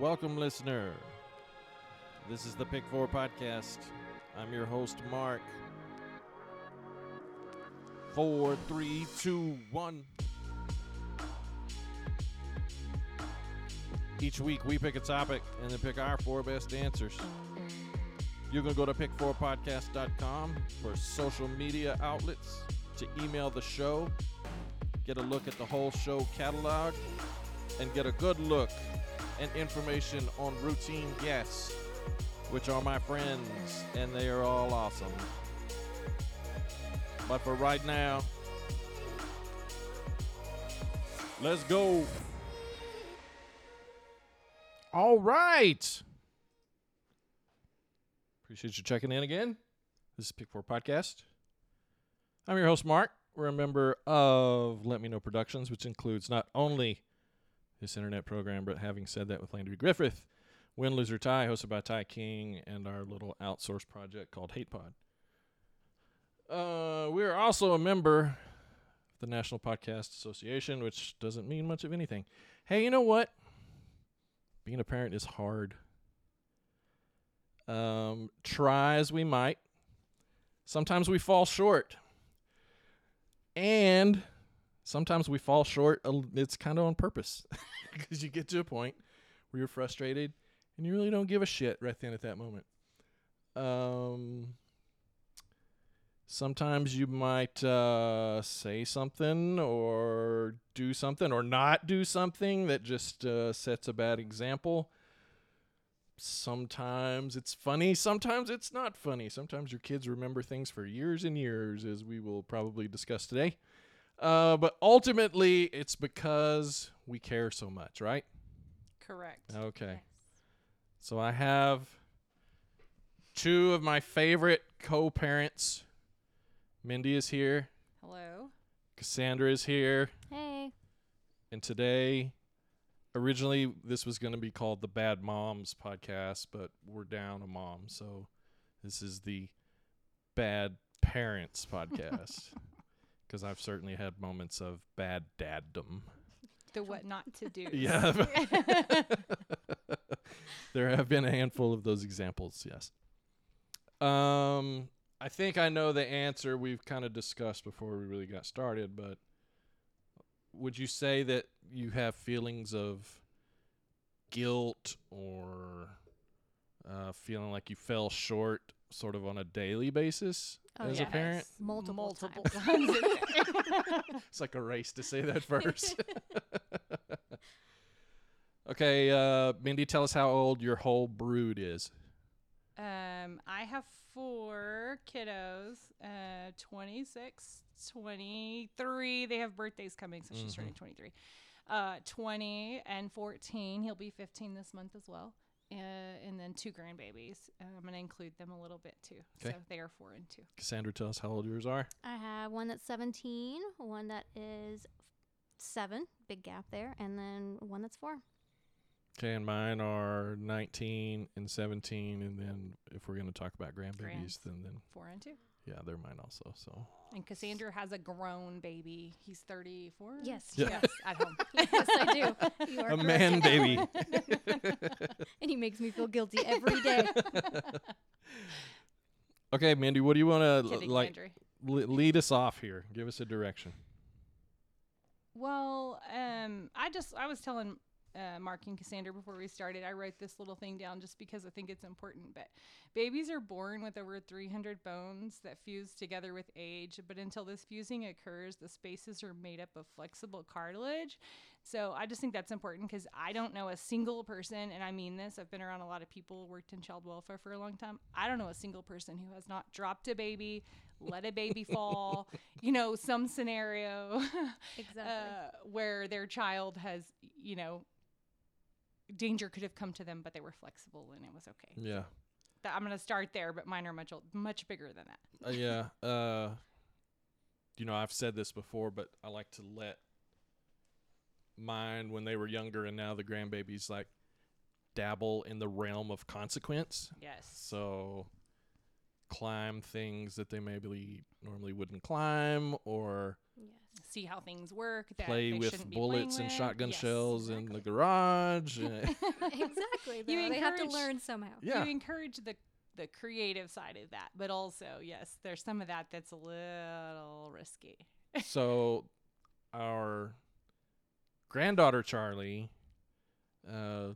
Welcome, listener. This is the Pick Four Podcast. I'm your host, Mark. Four, three, two, one. Each week, we pick a topic and then pick our four best answers. You can go to pick4podcast.com for social media outlets to email the show, get a look at the whole show catalog, and get a good look and information on routine guests, which are my friends, and they are all awesome. But for right now, let's go. All right. Appreciate you checking in again. This is Pick Four Podcast. I'm your host, Mark. We're a member of Let Me Know Productions, which includes not only this internet program, but having said that, with Landry Griffith, Win, Loser, Tie, hosted by Ty King, and our little outsourced project called Hate Pod. Uh, we're also a member of the National Podcast Association, which doesn't mean much of anything. Hey, you know what? Being a parent is hard. Um, try as we might, sometimes we fall short. And sometimes we fall short. It's kind of on purpose because you get to a point where you're frustrated and you really don't give a shit right then at that moment. Um, sometimes you might uh, say something or do something or not do something that just uh, sets a bad example. Sometimes it's funny, sometimes it's not funny. Sometimes your kids remember things for years and years, as we will probably discuss today. Uh, but ultimately, it's because we care so much, right? Correct. Okay. So I have two of my favorite co-parents. Mindy is here, Hello. Cassandra is here, Hey. and today originally this was going to be called the Bad Moms podcast, but we're down a mom, so this is the Bad Parents podcast because I've certainly had moments of bad daddom. The what not to do. Yeah. there have been a handful of those examples, yes. Um I think I know the answer we've kind of discussed before we really got started, but would you say that you have feelings of guilt or uh, feeling like you fell short sort of on a daily basis Oh, as a yes. parent? Multiple, Multiple times. times. It's like a race to say that first. okay, uh, Mindy, tell us how old your whole brood is. um, I have four kiddos. Uh, 26, 23. They have birthdays coming, so she's Mhm. turning 23. Uh, 20 and 14. He'll be 15 this month as well. Uh, and then two grandbabies. Uh, I'm going to include them a little bit too. Okay. So they are four and two. Cassandra, tell us how old yours are. I have one that's 17, one that is seven, big gap there, and then one that's four. Okay, and mine are 19 and 17, and then if we're going to talk about grandbabies, Grands. then then Four and two. Yeah, they're mine also. So And Cassandra has a grown baby. He's 34. Yes. Yeah. Yes, at home. yes, I do. You are a correct. man baby. and he makes me feel guilty every day. okay, Mindy, what do you want to Kidding, like Landry. le- lead us off here? Give us a direction. Well, um, I just I was telling uh, Mark and Cassandra before we started. I wrote this little thing down just because I think it's important. But babies are born with over 300 bones that fuse together with age. But until this fusing occurs, the spaces are made up of flexible cartilage. So I just think that's important because I don't know a single person, and I mean this. I've been around a lot of people, worked in child welfare for a long time. I don't know a single person who has not dropped a baby, let a baby fall, you know, some scenario Exactly. uh, where their child has, you know, danger could have come to them, but they were flexible and it was okay. Yeah. Th- I'm going to start there, but mine are much ol- much bigger than that. Uh, yeah. Uh, you know, I've said this before, but I like to let mine when they were younger and now the grandbabies like dabble in the realm of consequence. Yes. So climb things that they maybe normally wouldn't climb or yes. See see how things work. That play they with shouldn't be bullets and with. shotgun Yes, shells in the garage. uh, exactly. You though. They have to learn somehow. yeah. You encourage the the creative side of that, but also yes, there's some of that that's a little risky. so our granddaughter Charlie uh,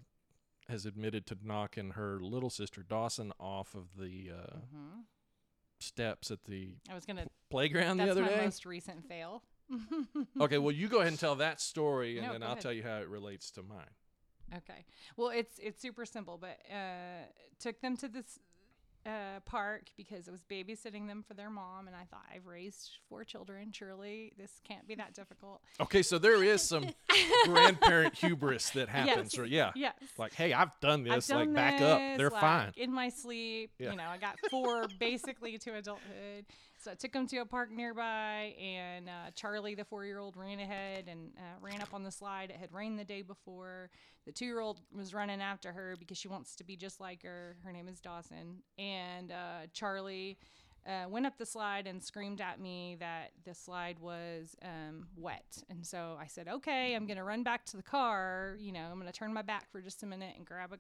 has admitted to knocking her little sister Dawson off of the uh, hmm steps at the I was gonna. playground the That's other my day. most recent fail. Okay, well you go ahead and tell that story, and No, then I'll ahead. tell you how it relates to mine. Okay. Well, it's it's super simple, but uh, took them to this uh, park because I was babysitting them for their mom, and I thought I've raised four children. Surely this can't be that difficult. Okay, so there is some grandparent hubris that happens, Yes. or yeah, Yes. like hey, I've done I've this. like done back up, they're like, fine. in my sleep. Yeah. You know, I got four basically to adulthood. So I took them to a park nearby, and uh, Charlie, the four-year-old, ran ahead and uh, ran up on the slide. It had rained the day before. The two-year-old was running after her because she wants to be just like her. Her name is Dawson, and uh, Charlie. Uh, went up the slide and screamed at me that the slide was um, wet. And so I said, okay, I'm going to run back to the car. You know, I'm going to turn my back for just a minute and grab a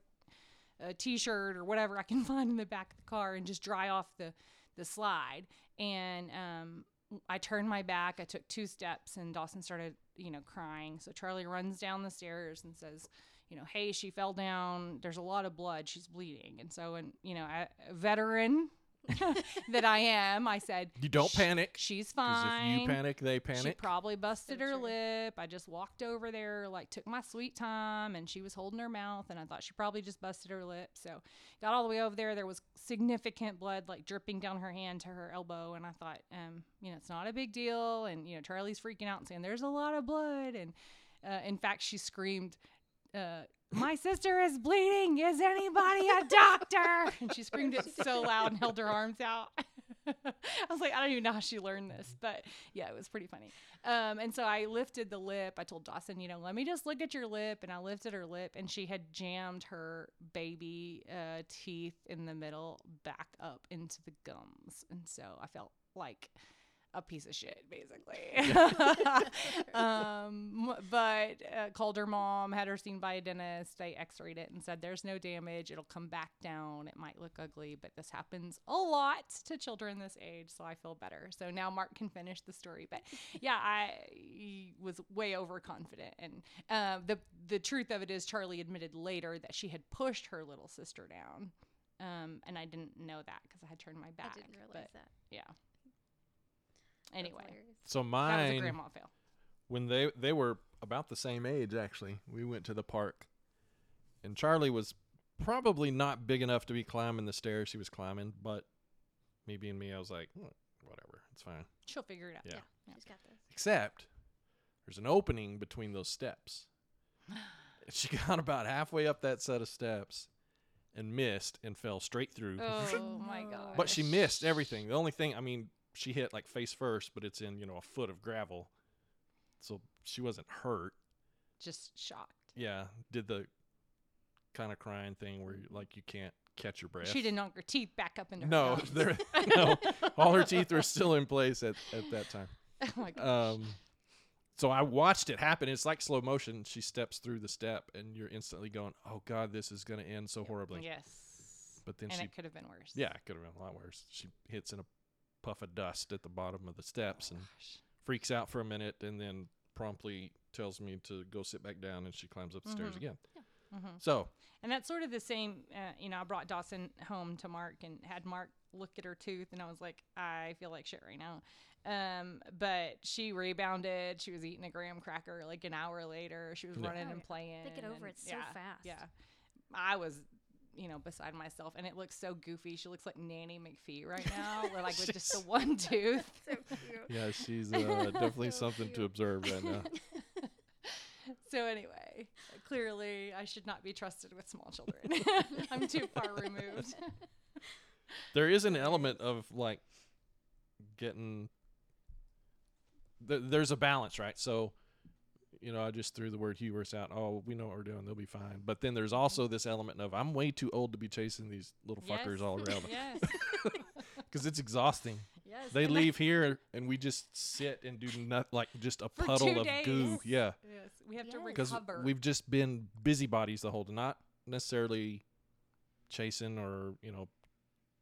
a t-shirt or whatever I can find in the back of the car and just dry off the the slide. And um, I turned my back. I took two steps, and Dawson started, you know, crying. So Charlie runs down the stairs and says, you know, hey, she fell down. There's a lot of blood. She's bleeding. And so, and you know, a veteran that I am, I said, You don't panic, She's fine. if you panic, they panic. She panic. probably busted her lip. I just walked over there, like took my sweet time, and she was holding her mouth, and I thought she probably just busted her lip. So got all the way over there. There was significant blood, like dripping down her hand to her elbow, and I thought, um, you know, it's not a big deal. And you know, Charlie's freaking out and saying, "There's a lot of blood," and uh, in fact, she screamed. Uh, my sister is bleeding. Is anybody a doctor? And she screamed it so loud and held her arms out. I was like, I don't even know how she learned this, but yeah, it was pretty funny. Um, and so I lifted the lip. I told Dawson, you know, let me just look at your lip. And I lifted her lip, and she had jammed her baby uh, teeth in the middle back up into the gums. And so I felt like a piece of shit, basically. um, but uh, called her mom, had her seen by a dentist. They x-rayed it and said there's no damage. It'll come back down. It might look ugly, but this happens a lot to children this age, so I feel better. So now Mark can finish the story. But yeah, I was way overconfident, and uh, the the truth of it is, Charlie admitted later that she had pushed her little sister down. Um, and I didn't know that because I had turned my back. I didn't realize but that. yeah. That's Anyway, hilarious. So that was a grandma fail. when they they were about the same age, actually, we went to the park, and Charlie was probably not big enough to be climbing the stairs she was climbing, but me being me, I was like, "Hmm, whatever, it's fine. She'll figure it out. Yeah. Yeah. She's got this. Except there's an opening between those steps. She got about halfway up that set of steps and missed and fell straight through. Oh my god. But she missed everything. The only thing, I mean, she hit like face first, but it's in, you know, a foot of gravel. So she wasn't hurt. Just shocked. Yeah, did the kind of crying thing where you, like you can't catch your breath. She didn't knock her teeth back up into her No, there, no. All her teeth were still in place at, at that time. oh my gosh. Um, so I watched it happen. It's like slow motion. She steps through the step, and you're instantly going, "Oh God, this is going to end so horribly." yes. But then and she, could have been worse. yeah, it could have been a lot worse. She hits in a puff of dust at the bottom of the steps and Gosh. freaks out for a minute, and then promptly tells me to go sit back down, and she climbs up the stairs Mhm. again. Mhm. So And that's sort of the same. Uh, you know, I brought Dawson home to Mark and had Mark look at her tooth, and I was like, I feel like shit right now. Um, but she rebounded. She was eating a graham cracker like an hour later. She was Yeah. running Oh, and playing. They get over and- it so yeah, fast. Yeah, I was. You know, beside myself, and it looks so goofy. She looks like Nanny McPhee right now, with, like with just the one tooth. So cute. yeah, she's uh, definitely So something to observe right now. So anyway, clearly I should not be trusted with small children. I'm too far removed. there is an element of like getting th- there's a balance right so you know i just threw the word hubris out oh we know what we're doing they'll be fine but then there's also this element of i'm way too old to be chasing these little fuckers Yes. all around yes. because it's exhausting Yes. Yes. They leave here and we just sit and do not like just a For puddle of days. goo. Yeah. Yes, we have to Yes. Because recover. we've just been busybodies the whole time, not necessarily chasing or, you know,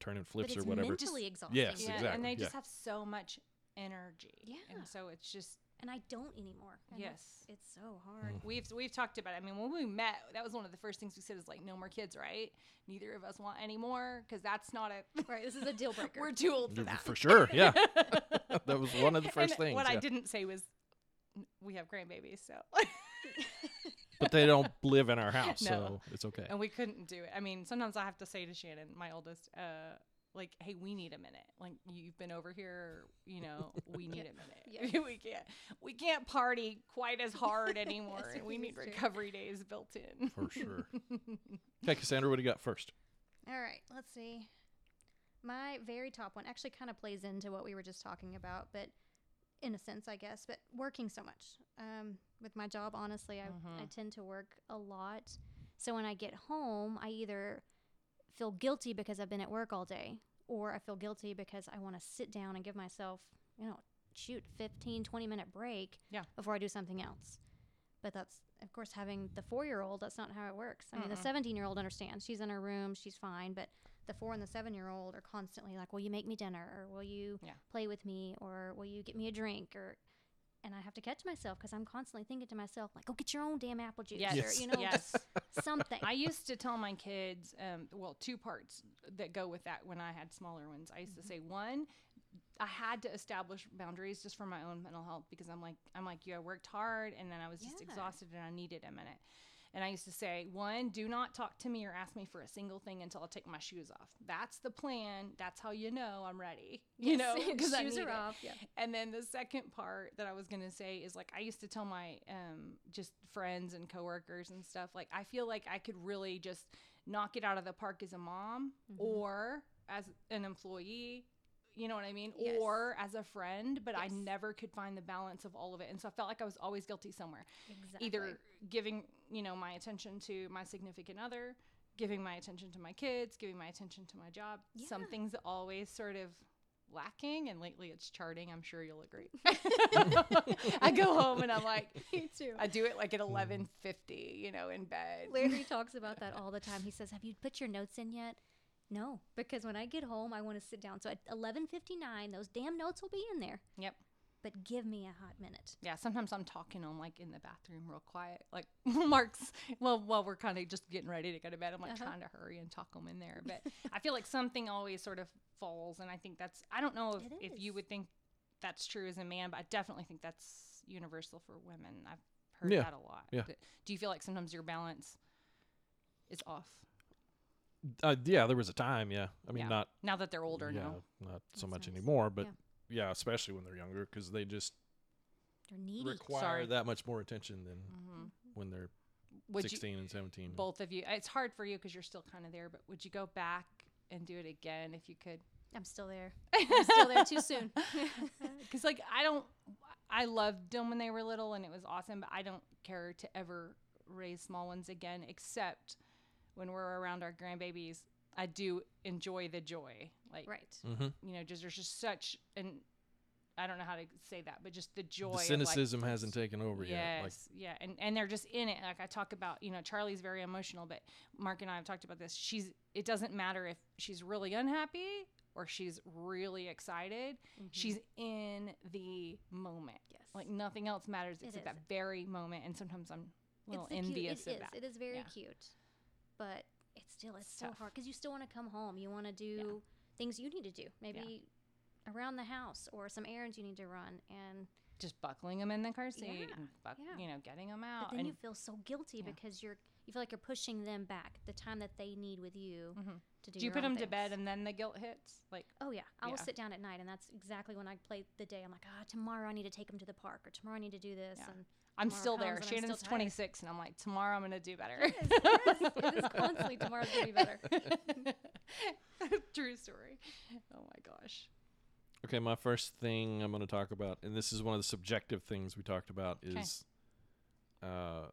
turning But flips it's or whatever. mentally exhausting. Yes, yeah, exactly, and they yeah. just have so much energy. Yeah. and so it's just And I don't anymore. and Yes. It's, it's so hard. Mm. we've we've talked about. It. I mean, when we met, that was one of the first things we said is like, no more kids, right? Neither of us want any more because that's not a. Right. This is a deal breaker. We're too old for that. For sure. Yeah. that was one of the first And things. What I didn't say was, we have grandbabies, so But they don't live in our house, No. so it's okay. and we couldn't do it. I mean, sometimes I have to say to Shannon, my oldest, uh, like, hey, we need a minute. Like, you've been over here, you know, we need a minute. Yes. we can't, we can't party quite as hard anymore, and we we need used to. recovery days built in. For sure. Okay, Cassandra, what do you got first? All right, let's see. My very top one actually kind of plays into what we were just talking about, but in a sense, I guess. But working so much um, with my job, honestly, I, I Mhm. tend to work a lot. So when I get home, I either feel guilty because I've been at work all day, or I feel guilty because I want to sit down and give myself, you know, shoot, 15, 20 minute break Yeah. before I do something else. But that's, of course, having the four year old, that's not how it works. I mean, the Mm-mm. 17 year old understands. She's in her room, she's fine. But the four and the seven year old are constantly like, Will you make me dinner? Or will you Yeah. play with me? Or will you get me a drink? Or, and I have to catch myself because I'm constantly thinking to myself, like, go get your own damn apple juice. Yes. Or, you know, Yes. something. I used to tell my kids, um, well, two parts that go with that when I had smaller ones. I used to say one, I had to establish boundaries just for my own mental health because I'm like, I'm like you. I worked hard and then I was just Yeah. exhausted and I needed a minute. And I used to say, one, do not talk to me or ask me for a single thing until I take my shoes off. That's the plan. That's how you know I'm ready. You know, because shoes are it. off. Yeah. And then the second part that I was gonna say is like I used to tell my um just friends and coworkers and stuff like I feel like I could really just knock it out of the park as a mom Mhm. or as an employee. You know what I mean? Yes. Or as a friend, but I never could find the balance of all of it. And so I felt like I was always guilty somewhere. Exactly. Either giving, you know, my attention to my significant other, giving my attention to my kids, giving my attention to my job. Yeah. Something's always sort of lacking and lately it's charting i'm sure you'll agree i go home and i'm like Me too. i do it like at hmm. 11.50 you know in bed Larry talks about that all the time. He says, "Have you put your notes in yet?" No, because when I get home, I want to sit down. So at 11:59, those damn notes will be in there. Yep. But give me a hot minute. yeah sometimes i'm talking on like in the bathroom real quiet like mark's well while we're kind of just getting ready to go to bed i'm like Uh-huh. trying to hurry and talk them in there but i feel like something always sort of falls and i think that's i don't know if, if you would think that's true as a man but i definitely think that's universal for women i've heard Yeah. that a lot Yeah. Th- do you feel like sometimes your balance is off Uh, yeah, there was a time. Yeah, I mean, Yeah. not now that they're older yeah, now not so That's much nice. anymore. But Yeah. Yeah. especially when they're younger, because they just They're needy. require Sorry. that much more attention than hmm when they're would you 16 and 17. both of you it's hard for you because you're still kind of there but would you go back and do it again if you could I'm still there. I'm still there too soon. Because like I don't, I loved them when they were little and it was awesome, but I don't care to ever raise small ones again, except when we're around our grandbabies. I do enjoy the joy, like right. mm-hmm. you know, just there's just such an, I don't know how to say that, but just the joy. The of, like, cynicism hasn't taken over Yes, yet. Like, yeah, and and they're just in it. Like I talk about, you know, Charlie's very emotional, but Mark and I have talked about this. She's. It doesn't matter if she's really unhappy or she's really excited. Mhm. She's in the moment. yes. Like nothing else matters It except is. that very moment. And sometimes I'm a little it's the cute- envious it of is. that. It is very Yeah. cute, but it's still it's, It's so tough. hard because you still want to come home. You want to do things you need to do, maybe around the house or some errands you need to run, and Just buckling them in the car seat Yeah, and buck, yeah. you know, getting them out. but then and you feel so guilty yeah. because you're you feel like you're pushing them back the time that they need with you Mhm. to do. do you put them to bed and then the guilt hits? Like Oh yeah, I will Yeah. sit down at night, and that's exactly when I play the day. I'm like, ah, tomorrow I need to take them to the park, or tomorrow I need to do this, Yeah. and I'm Tomorrow still there. comes still Shannon's 26, and I'm like, tomorrow I'm gonna do better. Yes, yes, it is constantly tomorrow's gonna be better. True story. Oh my gosh. okay, my first thing I'm going to talk about, and this is one of the subjective things we talked about, is uh,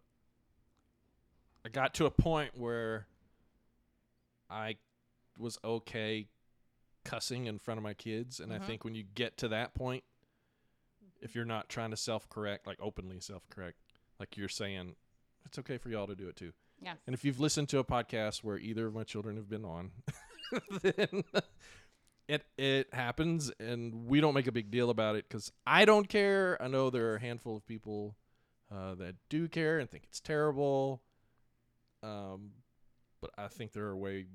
I got to a point where I was okay cussing in front of my kids, and I Mhm. think when you get to that point, if you're not trying to self-correct, like openly self-correct, like you're saying, it's okay for y'all to do it too. Yeah. And if you've listened to a podcast where either of my children have been on, then it it happens, and we don't make a big deal about it because I don't care. I know there are a handful of people uh, that do care and think it's terrible. Um, but I think there are way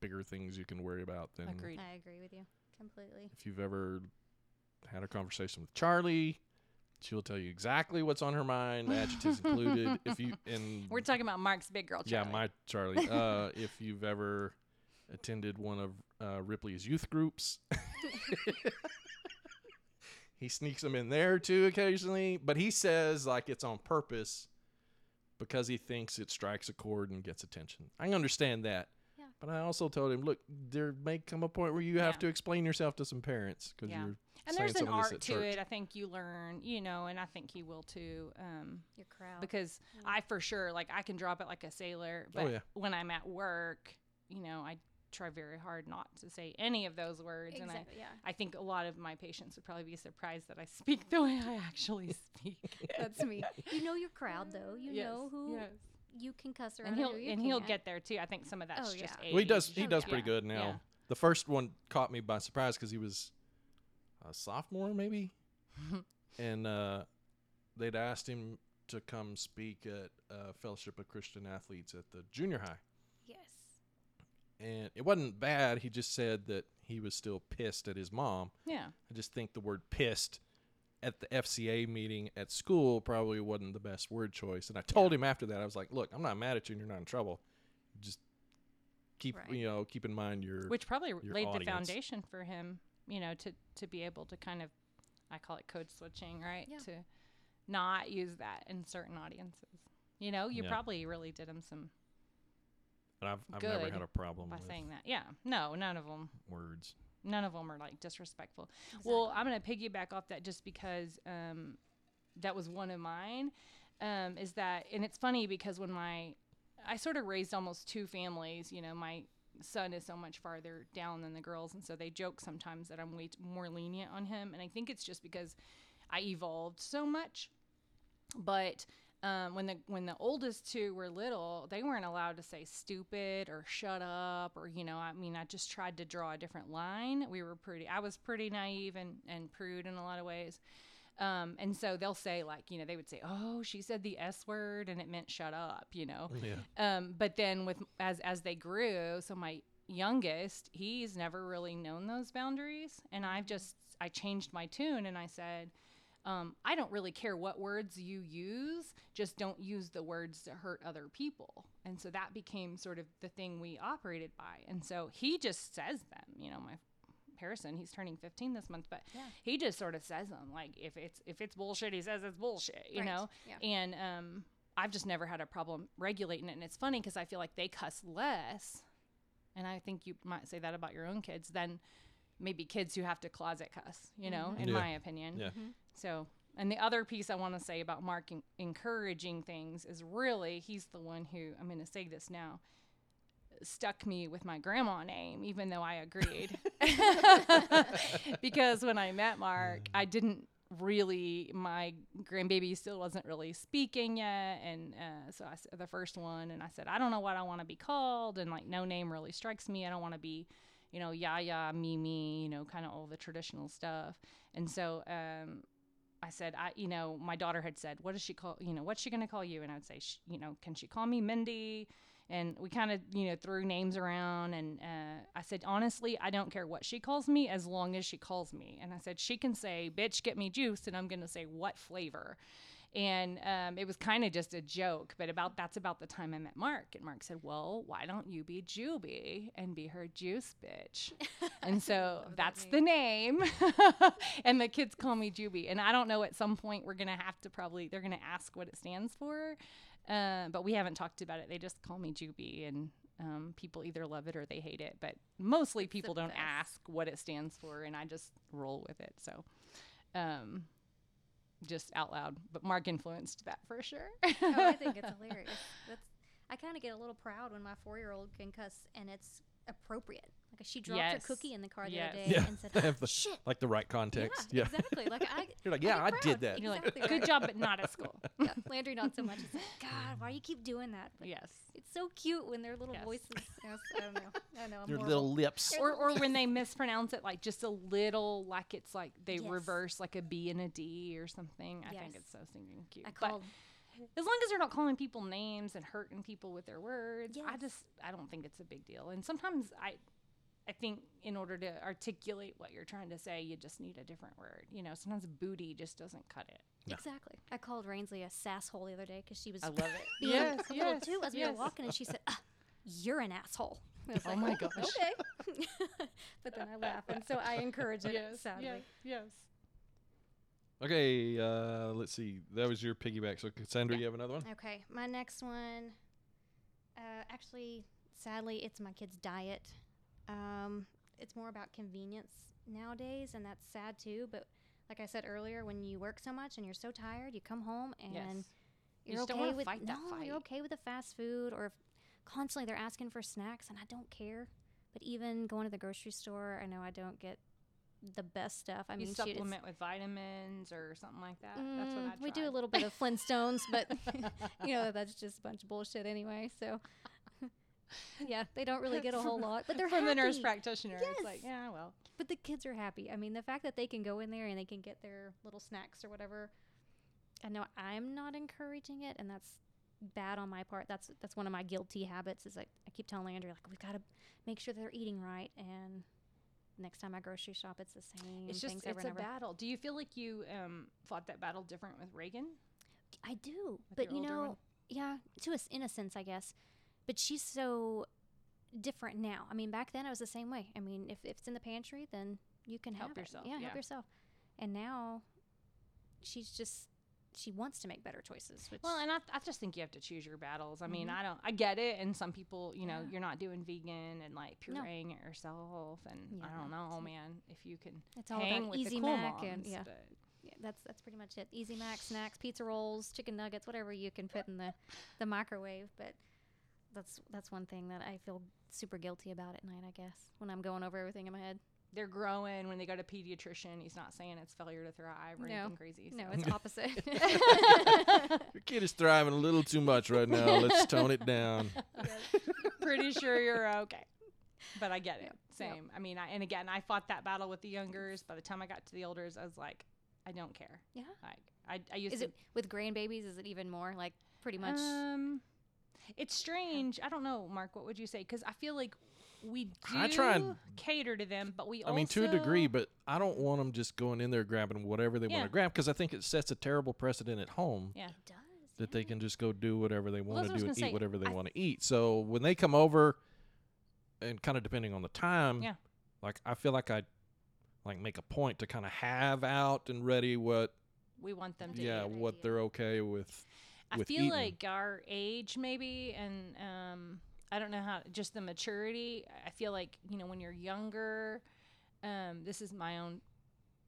bigger things you can worry about than Agreed. I agree with you completely. if you've ever had a conversation with Charlie. She'll tell you exactly what's on her mind, adjectives included. If you and We're talking about Mark's big girl. yeah, my Charlie. Uh, if you've ever attended one of uh, Ripley's youth groups, he sneaks them in there too occasionally. But he says like it's on purpose because he thinks it strikes a chord and gets attention. I understand that. Yeah. But I also told him, look, there may come a point where you have to explain yourself to some parents because Yeah. you're and saying there's an some of this art at to church. it. I think you learn, you know, and I think he will too. Um, Your crowd. because Yeah. I for sure like I can drop it like a sailor, but Oh, yeah. when I'm at work, you know, I try very hard not to say any of those words, and I exactly. Yeah. I think a lot of my patients would probably be surprised that I speak the way I actually speak. That's me. You know your crowd though. You Yes, know who yes. You can cuss around. and he'll you and he'll get there too. I think some of that's Oh, just yeah. age. Well, he does. He Oh, does yeah. pretty good now. Yeah. The first one caught me by surprise because he was a sophomore, maybe, and uh, they'd asked him to come speak at uh, Fellowship of Christian Athletes at the junior high, Yes. and it wasn't bad. He just said that he was still pissed at his mom. Yeah. I just think the word "pissed" at the FCA meeting at school probably wasn't the best word choice. And I told him after that, I was like, "Look, I'm not mad at you, and you're not in trouble. Just keep, Right. you know, keep in mind your Which probably your laid the foundation for him, you know, to to be able to kind of I call it code switching, right? Yeah. To not use that in certain audiences. You know, you Yeah. probably really did him some And I've, I've never had a problem by with saying that. Yeah. No, none of them. words. None of them are like disrespectful. Well, I'm going to piggyback off that just because um, that was one of mine. Um, is that, and it's funny because when my, I sort of raised almost two families, you know, my son is so much farther down than the girls. And so they joke sometimes that I'm way t- more lenient on him. And I think it's just because I evolved so much. But um, when the when the oldest two were little, they weren't allowed to say stupid or shut up or you know. I mean, I just tried to draw a different line. We were pretty. I was pretty naive and and prude in a lot of ways. Um, and so they'll say like you know they would say oh she said the s word and it meant shut up you know Yeah. um, but then with as as they grew, so my youngest, he's never really known those boundaries, and I've just I changed my tune and I said, um, I don't really care what words you use, just don't use the words to hurt other people. And so that became sort of the thing we operated by. And so he just says them, you know, my Harrison, he's turning 15 this month, but Yeah. he just sort of says them like if it's if it's bullshit, he says it's bullshit, you Right. know. Yeah. And um, I've just never had a problem regulating it. And it's funny because I feel like they cuss less. And I think you might say that about your own kids than maybe kids who have to closet cuss, you know, mm-hmm. in Yeah. my opinion. Yeah. Mm-hmm. So, and the other piece I want to say about Mark en- encouraging things is really he's the one who, I'm going to say this now, stuck me with my grandma name, even though I agreed. because when I met Mark, mm. I didn't really, my grandbaby still wasn't really speaking yet. And uh, so I said the first one, and I said, I don't know what I want to be called. And like, no name really strikes me. I don't want to be, you know, Yaya, Mimi, you know, kind of all the traditional stuff. And so, um, I said, I, you know, my daughter had said, what does she call, you know, what's she going to call you? And I'd say, you know, can she call me Mindy? And we kind of, you know, threw names around. And uh, I said, honestly, I don't care what she calls me as long as she calls me. And I said, she can say, bitch, get me juice. And I'm going to say, what flavor? And um, it was kind of just a joke, but about that's about the time I met Mark. And Mark said, "Well, why don't you be Juby and be her juice bitch?" and so that that's name. the name. and the kids call me Juby. And I don't know. At some point, we're gonna have to probably they're gonna ask what it stands for, uh, but we haven't talked about it. They just call me Juby, and um, people either love it or they hate it. But mostly people don't ask what it stands for, and I just roll with it. So. Um, just out loud, but Mark influenced that for sure. oh, I think it's hilarious. That's I kind of get a little proud when my four year old can cuss and it's appropriate. Like she dropped Yes. her cookie in the car the Yes. other day Yeah, and said, they have ah, the- "Shit." like the right context. Yeah, Yeah. exactly. Like I, You're like, yeah, be I did that. You're like, Exactly good job, but not at school. yeah, Landry not so much. It's like, God, why do you keep doing that? But yes. it's so cute when their little Yes. voices. Yes, I don't know. I know. I'm Your horrible. little lips. Or, or when they mispronounce it like just a little, like it's like they Yes. reverse like a B and a D or something. I think it's so stinking cute. I But called. as long as they're not calling people names and hurting people with their words, I just I don't think it's a big deal. And sometimes I I think in order to articulate what you're trying to say, you just need a different word. You know, sometimes booty just doesn't cut it. No. Exactly. I called Rainsley a sasshole the other day because she was I love it. being yes, a little yes, too as we were walking, and she said, ah, "You're an asshole." Oh like, my gosh. Okay. but then I laugh, and so I encourage it. Yes, sadly. yes, yes. Okay, uh, let's see. That was your piggyback. So, Cassandra, you have another one? Okay, my next one. Uh, actually, sadly, it's my kid's diet. Um, it's more about convenience nowadays, and that's sad too. But like I said earlier, when you work so much and you're so tired, you come home and Yes. You you're don't okay with fight that no, you're okay with the fast food, or if constantly they're asking for snacks, and I don't care. But even going to the grocery store, I know I don't get the best stuff. I you mean, shoot, supplement with vitamins or something like that. That's what Mm, I we do a little bit of Flintstones, but you know that's just a bunch of bullshit anyway. So yeah, they don't really get a whole lot, but they're from the nurse happy. practitioner. It's like, yeah, well, But the kids are happy. I mean, the fact that they can go in there and they can get their little snacks or whatever. I know I'm not encouraging it, and that's bad on my part. That's that's one of my guilty habits. Is like I keep telling Andrew like we've got to make sure they're eating right, and next time I grocery shop, it's the same. it's just it's a battle. Do you feel like you um, fought that battle different with Reagan? I do, With but you know, one? yeah, to a s in a sense, I guess. But she's so different now. I mean, back then I was the same way. I mean, if, if it's in the pantry, then you can Help yourself, Yeah, yeah. help yourself. And now, she's just she wants to make better choices. Which Well, and I, I just think you have to choose your battles. I mean, Mhm. I don't, I get it. And some people, you know, Yeah. you're not doing vegan and like No. pureeing it yourself. And I don't know, man, if you can it's all hang about with Easy the cool Mac moms. and yeah, yeah, that's that's pretty much it. Easy Mac snacks, pizza rolls, chicken nuggets, whatever you can put in the the microwave. But that's that's one thing that I feel super guilty about at night. I guess when I'm going over everything in my head. they're growing when they go to pediatrician. He's not saying it's failure to thrive or No. anything crazy. No, it's opposite. Your kid is thriving a little too much right now. Let's tone it down. pretty sure you're okay. But I get it. Yep, Same. yep. I mean, I, and again, I fought that battle with the youngers. By the time I got to the elders, I was like, I don't care. Yeah. Like, I, I used Is to. it with grandbabies? Is it even more like pretty much? Um, it's strange. I don't know, Mark. What would you say? Because I feel like we do I try and- cater to them, but we I mean, to a degree, but I don't want them just going in there grabbing whatever they want Yeah. to grab because I think it sets a terrible precedent at home Yeah. it does. that they can just go do whatever they want that's to what I do was and gonna eat say. whatever they I- want to eat. So when they come over, and kind of depending on the time, Yeah. like I feel like I like make a point to kind of have out and ready what we want them to. Yeah good what idea. they're okay with. I feel eating. like our age, maybe, and um, I don't know how, just the maturity. I feel like you know when you're younger. Um, this is my own,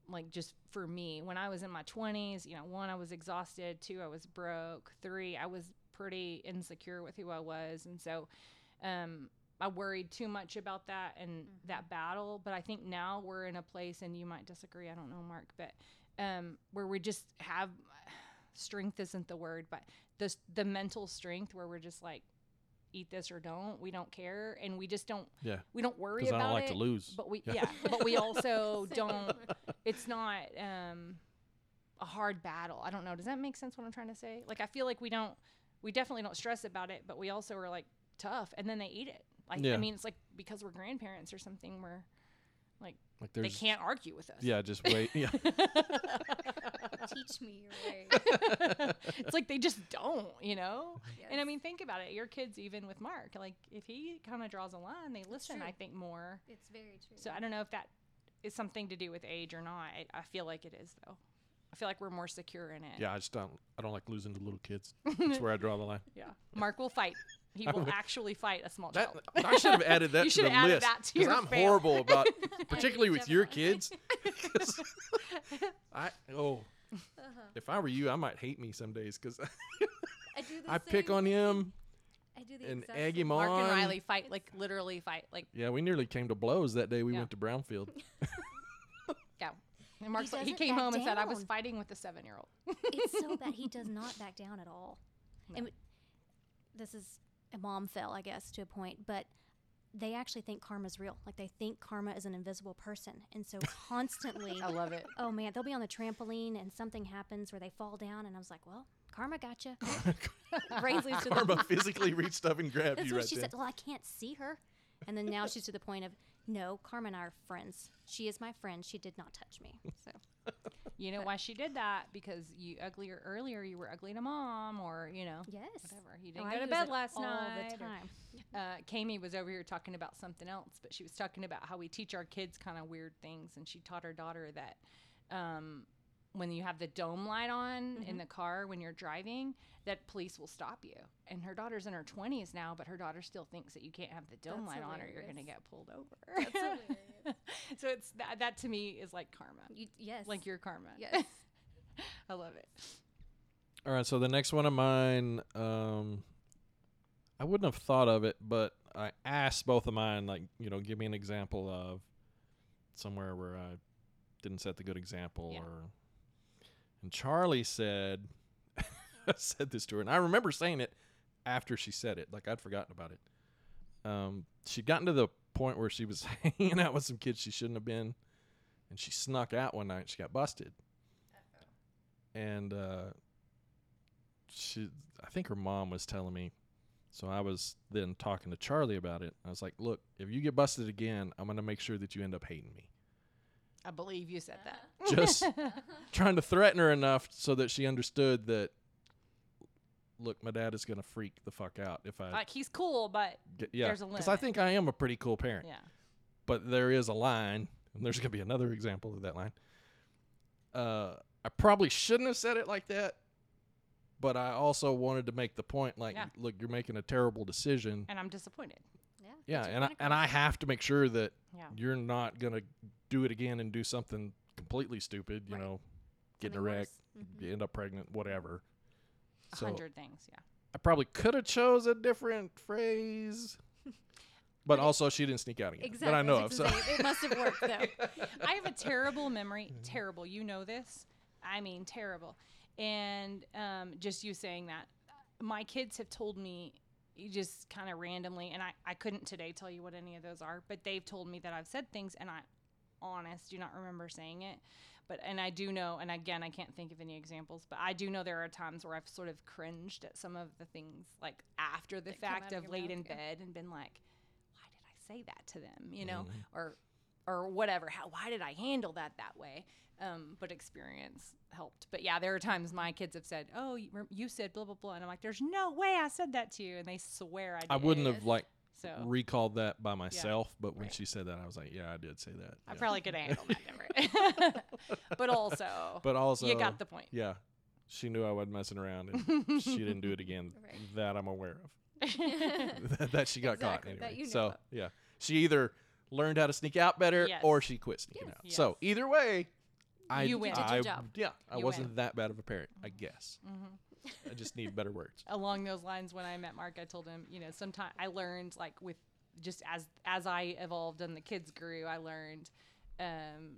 like just for me. When I was in my 20s, you know, one, I was exhausted. Two, I was broke. Three, I was pretty insecure with who I was, and so. Um, I worried too much about that and that battle, but I think now we're in a place, and you might disagree. I don't know, Mark, but um, where we just have strength isn't the word, but the the mental strength where we're just like eat this or don't. We don't care, and we just don't. Yeah. We don't worry Because I about don't like it. to lose. But we Yeah. yeah, but we also don't. It's not um, a hard battle. I don't know. Does that make sense? What I'm trying to say? Like I feel like we don't. We definitely don't stress about it, but we also are like tough, and then they eat it. Like Yeah. I mean, it's like because we're grandparents or something. We're like like they there's can't argue with us. yeah, just wait. Yeah. Teach me your way. it's like they just don't, you know? And I mean, think about it. Your kids, even with Mark, like if he kind of draws a line, they listen. I think, more. it's very true. So I don't know if that is something to do with age or not. I, I feel like it is, though. I feel like we're more secure in it. yeah, I just don't. I don't like losing to little kids. That's where I draw the line. Yeah. Mark will fight. He will would- actually fight a small That child. I should have added that You to should the have added list that to 'cause your I'm fam- horrible about, particularly with your kids. I oh, Uh-huh. if I were you, I might hate me some days because I do the I pick same on thing. him. I do the and exact egg same him Mark on. and Riley fight like literally fight like Yeah, we nearly came to blows that day we Yeah. went to Brownfield. yeah. And Mark's like, he came back home and said I was fighting with the seven year old. it's so bad. He does not back down at all. No. And this is a mom fell, I guess, to a point, but they actually think karma's real. Like they think karma is an invisible person, and so constantly. I love it. Oh man, they'll be on the trampoline and something happens where they fall down, and I was like, "Well, karma gotcha. you." Rains leads to Karma physically reached up and grabbed That's you what right she then. said. Well, I can't see her, and then now she's to the point of, "No, Carmen and I are friends. She is my friend. She did not touch me." So You know why she did that? Because you uglier earlier you were ugly to mom or, you know, yes, whatever. You Oh, didn't I go to bed last all night. the or- time. uh, Kami was over here talking about something else, but she was talking about how we teach our kids kind of weird things, and she taught her daughter that um, when you have the dome light on in the car when you're driving, that police will stop you. And her daughter's in her 20s now, but her daughter still thinks that you can't have the dome That's light on or you're going to get pulled over. so it's that, that to me is like karma, You, yes, like your karma. yes. I love it. All right, so the next one of mine, um, I wouldn't have thought of it, but I asked both of mine, like, you know, give me an example of somewhere where I didn't set the good example, Yeah. or. And Charlie said, said this to her, and I remember saying it after she said it, like I'd forgotten about it. Um, she'd gotten to the point where she was hanging out with some kids she shouldn't have been, and she snuck out one night. and She got busted, and uh, she, I think her mom was telling me. So I was then talking to Charlie about it. I was like, "Look, if you get busted again, I'm gonna make sure that you end up hating me." I believe you said that. Just trying to threaten her enough so that she understood that. Look, my dad is gonna freak the fuck out if I like he's cool, but get, yeah, there's a limit. Because I think I am a pretty cool parent yeah. but there is a line, and there's going to be another example of that line. Uh, I probably shouldn't have said it like that, but I also wanted to make the point like, Yeah. look, you're making a terrible decision. And I'm disappointed. Yeah, Yeah, and I, point and I have to make sure that Yeah. you're not going to do it again and do something completely stupid, you Right. know, get in a wreck. Mhm. end up pregnant, whatever. A So hundred things. Yeah. I probably could have chose a different phrase, but also she didn't sneak out again Exactly. that I know of. So it must have worked though. I have a terrible memory. Terrible. You know this. I mean, terrible. And um, just you saying that, my kids have told me you just kind of randomly, and I, I couldn't today tell you what any of those are, but they've told me that I've said things, and I, honest, do not remember saying it. But and I do know, and again, I can't think of any examples, but I do know there are times where I've sort of cringed at some of the things like after the That fact out of of laid in yeah. bed and been like, why did I say that to them? You know, Mhm. or or whatever. How why did I handle that that way? Um, but experience helped. But yeah, there are times my kids have said, "Oh, you, you said blah blah blah," and I'm like, "There's no way I said that to you," and they swear I did. I wouldn't have like So recalled that by myself, but when Right. she said that, I was like, yeah, I did say that. I yeah. probably could have handled that different. but also, But also, you got the point. yeah, she knew I wasn't messing around, and she didn't do it again. Right. That I'm aware of. that she got caught anyway. that you so of. yeah, she either learned how to sneak out better, Yes. or she quit sneaking Yes. out. So either way, I You win. You did your job. Yeah, I You wasn't win. that bad of a parent, I guess. Mhm. I just need better words. along those lines when i met mark i told him you know sometimes i learned like with just as as i evolved and the kids grew i learned um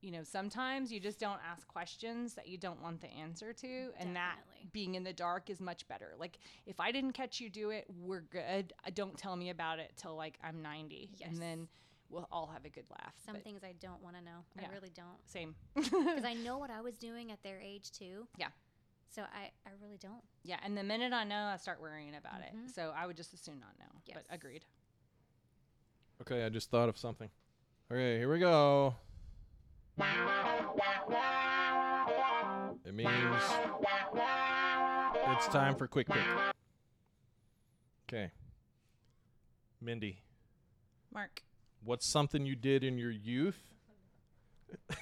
you know sometimes you just don't ask questions that you don't want the answer to and that Definitely. being in the dark is much better like if i didn't catch you do it we're good Uh, don't tell me about it till like i'm 90 Yes. and then we'll all have a good laugh Some but things I don't want to know. Yeah. I really don't. same Because I know what I was doing at their age too. Yeah. So I, I really don't. yeah and the minute i know i start worrying about Mhm. it so i would just as soon not know Yes. but agreed Okay, I just thought of something. Okay, here we go. It means it's time for quick pick. Okay. Mindy, mark what's something you did in your youth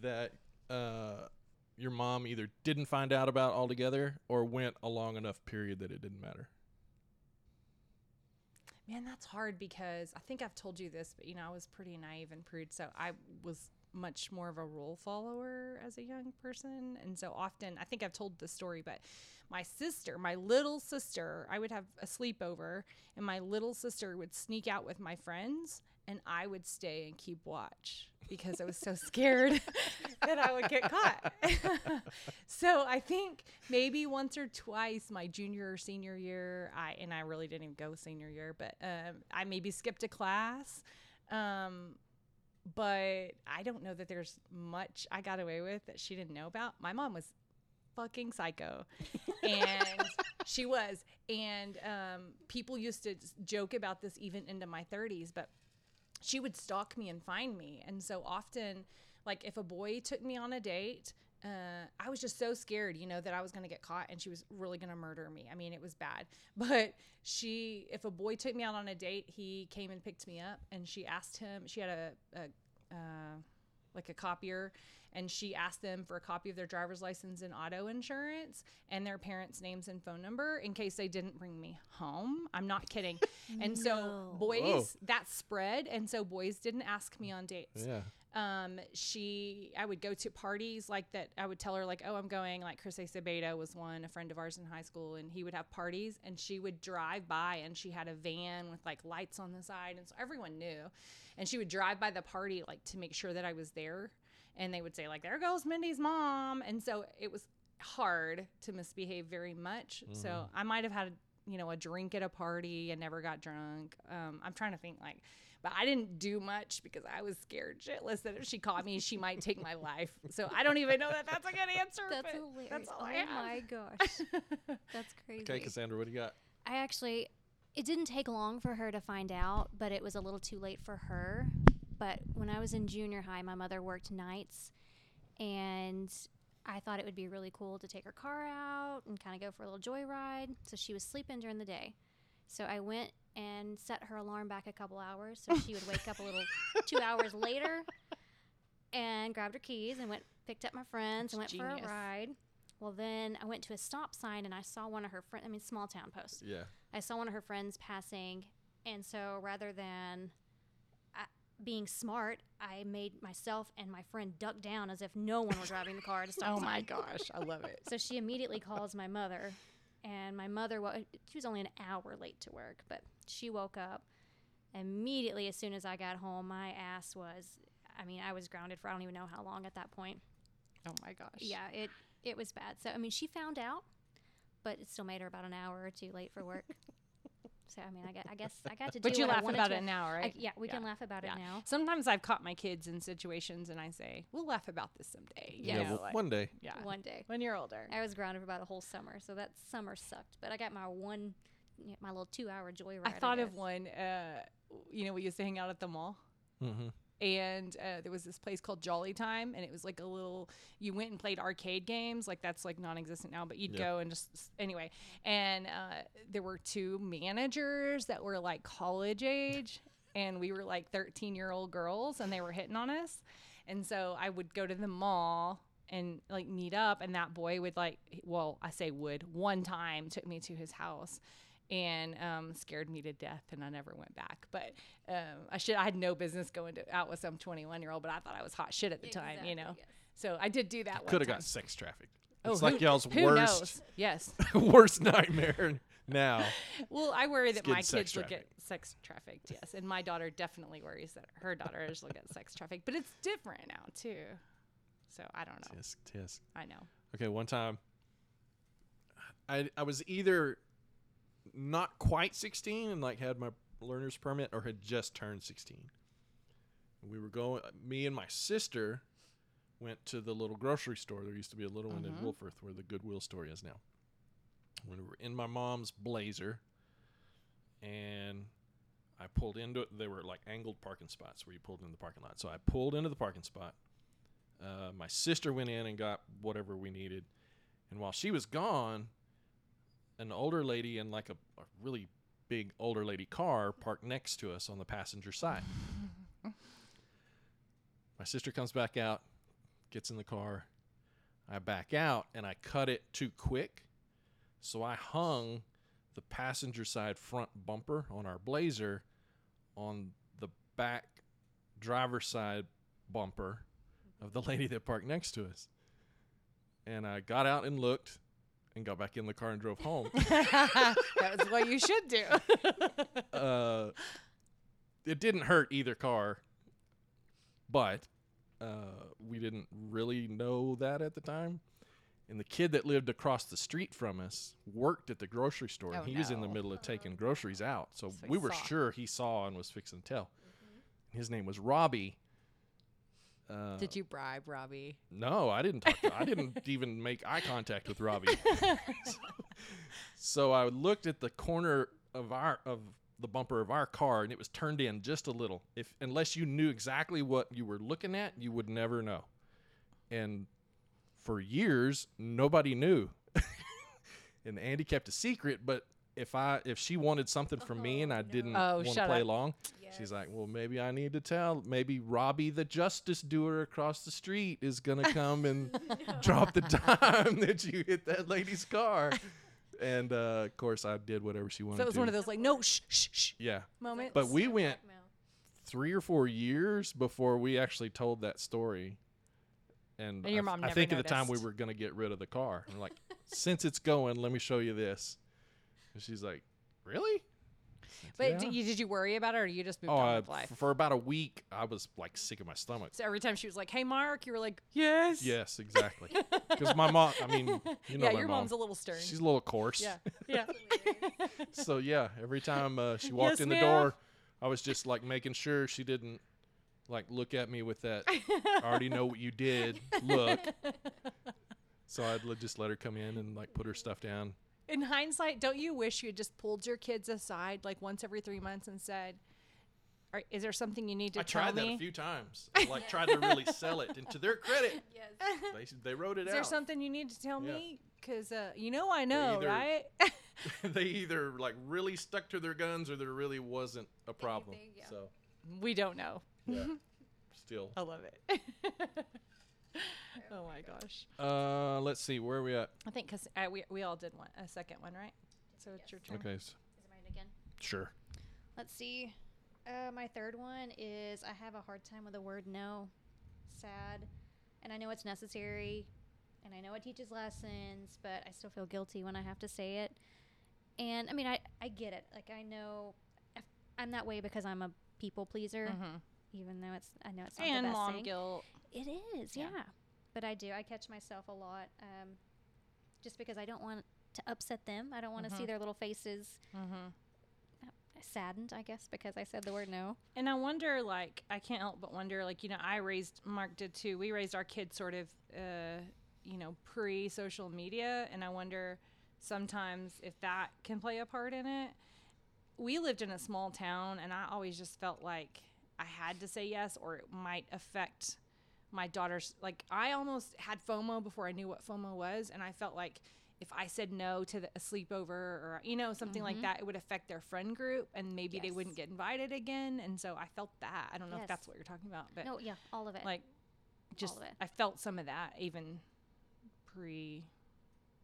that uh, your mom either didn't find out about altogether or went a long enough period that it didn't matter? Man, that's hard because I think I've told you this, but you know, I was pretty naive and prude. So I was much more of a rule follower as a young person. And so often, I think I've told this story, but my sister, my little sister, I would have a sleepover, and my little sister would sneak out with my friends, and I would stay and keep watch because I was so scared that I would get caught. so I think maybe once or twice my junior or senior year, I and I really didn't even go senior year, but um, I maybe skipped a class. Um, but I don't know that there's much I got away with that she didn't know about. My mom was fucking psycho, and she was. And um, people used to joke about this even into my 30s, but she would stalk me and find me. And so often, like if a boy took me on a date, uh, I was just so scared, you know, that I was going to get caught and she was really going to murder me. I mean, it was bad. But she, if a boy took me out on a date, he came and picked me up and she asked him, she had a, a uh, like a copier and she asked them for a copy of their driver's license and auto insurance and their parents' names and phone number in case they didn't bring me home. I'm not kidding. and so boys Whoa. that spread and so boys didn't ask me on dates Yeah. um she i would go to parties like that i would tell her like oh i'm going like chris acevedo was one a friend of ours in high school and he would have parties and she would drive by and she had a van with like lights on the side and so everyone knew and she would drive by the party like to make sure that i was there and they would say like there goes mindy's mom and so it was hard to misbehave very much so i might have had you know a drink at a party and never got drunk um, i'm trying to think like but I didn't do much because I was scared shitless that if she caught me, she might take my life. So I don't even know that that's a good answer. That's but hilarious. That's all oh I have. my gosh. That's crazy. Okay, Cassandra, what do you got? I actually, it didn't take long for her to find out, but it was a little too late for her. But when I was in junior high, my mother worked nights, and I thought it would be really cool to take her car out and kind of go for a little joyride. So she was sleeping during the day. So I went and set her alarm back a couple hours so she would wake up a little two hours later and grabbed her keys and went picked up my friends and went That's for a ride. Well, then I went to a stop sign and I saw one of her friends. I mean, small town post. Yeah. I saw one of her friends passing, and so rather than being smart, I made myself and my friend duck down as if no one were driving the car to stop. Oh my gosh, I love it. So she immediately calls my mother, and my mother, wa- she was only an hour late to work, but she woke up immediately as soon as I got home. My ass was, I mean, I was grounded for I don't even know how long at that point. Oh my gosh. Yeah, it it was bad. So I mean, she found out, but it still made her about an hour or two late for work. so I mean, I, got, I guess I got to do. But you what laugh wanted about to. it now, I- right? yeah, we can laugh about Yeah. it now. Sometimes I've caught my kids in situations and I say, we'll laugh about this someday. you Yeah, know, well, like- one day. yeah. One day. When you're older. I was grounded for about a whole summer, so that summer sucked. But I got my one, yeah, my little two-hour joyride. I thought of one, uh, you know, we used to hang out at the mall. Mm-hmm. And uh, there was this place called Jolly Time, and it was like a little. You went and played arcade games, like that's like non-existent now, but you'd Yeah. go and just anyway. And uh, there were two managers that were like college age, and we were like thirteen-year-old girls, and they were hitting on us. And so I would go to the mall and like meet up, and that boy would like, well, I say would one time took me to his house. And um, scared me to death, and I never went back. But um, I should I had no business going to out with some 21 year old, but I thought I was hot shit at the time, you know. yes. So I did do that. one Could have time. got sex trafficked. Oh, It's like who- y'all's who worst knows? Yes. worst nightmare now. Well, I worry that my kids will get sex trafficked. Yes, and my daughter definitely worries that her daughters will get sex trafficked. But it's different now too. So I don't know. Tisk, tisk. I know. Okay, one time I I was either not quite 16 and like had my learner's permit or had just turned 16. We were going me and my sister went to the little grocery store. There used to be a little one in Mhm. Where the Goodwill store is now. We were in my mom's blazer and I pulled into it. They were like angled parking spots where you pulled into the parking lot. So I pulled into the parking spot. Uh, my sister went in and got whatever we needed. And while she was gone, an older lady in like a, a really big older lady car parked next to us on the passenger side. my sister comes back out, gets in the car. I back out and I cut it too quick. So I hung the passenger side front bumper on our Blazer on the back driver's side bumper of the lady that parked next to us. And I got out and looked and got back in the car and drove home. That's what you should do. uh, it didn't hurt either car, but uh, we didn't really know that at the time. And the kid that lived across the street from us worked at the grocery store. Oh, and he was in the middle of taking groceries out. So, So we were saw. sure he saw and was fixing to tell. His name was Robbie. Uh, Did you bribe Robbie? no, I didn't talk to I didn't even make eye contact with Robbie. so I looked at the corner of our of the bumper of our car and it was turned in just a little. If unless you knew exactly what you were looking at, you would never know. And for years nobody knew. and Andy kept a secret, but if I if she wanted something from me and I didn't Oh, want to shut play up. along, she's like, "Well, maybe I need to tell. Maybe Robbie, the justice doer across the street, is gonna come and drop the dime that you hit that lady's car." And uh, of course, I did whatever she wanted. So it was to. one of those like no shh shh shh Yeah, moments. but we went three or four years before we actually told that story. And, And your I, mom I never think at the time we noticed. were gonna get rid of the car. I'm like, since it's going, let me show you this. And she's like, "Really?" But Yeah. did, you, did you worry about it, or you just moved Oh, on I, with life? for about a week, I was like sick of my stomach. So every time she was like, "Hey, Mark," you were like, "Yes." Yes, exactly. Because my mom, I mean, you know, yeah, my your mom. mom's a little stern. She's a little coarse. yeah, yeah. So yeah, every time uh, she walked Yes, in the ma'am. door, I was just like making sure she didn't like look at me with that. I already know what you did. Look. So I'd l- just let her come in and like put her stuff down. In hindsight, don't you wish you had just pulled your kids aside like once every three months and said, "Are- "Is there something you need to tell me? I tell tried that a few times. I, like tried to really sell it, and to their credit, they they wrote it Is out. Is there something you need to tell Yeah. me? Because uh, you know I know, either- right? they either like really stuck to their guns, or there really wasn't a problem. Anything, yeah. So we don't know. yeah, still. I love it. Oh my gosh. Uh, let's see where are we at. I think because uh, we we all did one a second one, right? So it's your turn. Okay, s- Is it mine again? sure. Let's see. Uh, my third one is I have a hard time with the word no. Sad. And I know it's necessary. And I know it teaches lessons, but I still feel guilty when I have to say it. And I mean, I, I get it. Like, I know if I'm that way because I'm a people pleaser, Mhm. even though it's, I know it's not And the best mom thing. guilt. It is, yeah. Yeah. But I do. I catch myself a lot um, just because I don't want to upset them. I don't want to see Mhm. their little faces Mm-hmm. saddened, I guess, because I said the word no. And I wonder, like, I can't help but wonder, like, you know, I raised, Mark did too. We raised our kids sort of, uh, you know, pre social media. And I wonder sometimes if that can play a part in it. We lived in a small town, and I always just felt like I had to say yes, or it might affect my daughter's. Like, I almost had FOMO before I knew what FOMO was. And I felt like, if I said no to the, a sleepover or you know something like mm-hmm. that, it would affect their friend group, and maybe they wouldn't get invited again. And so I felt that. I don't know if that's what you're talking about, but No, yeah, all of it. like, just of it. I felt some of that even pre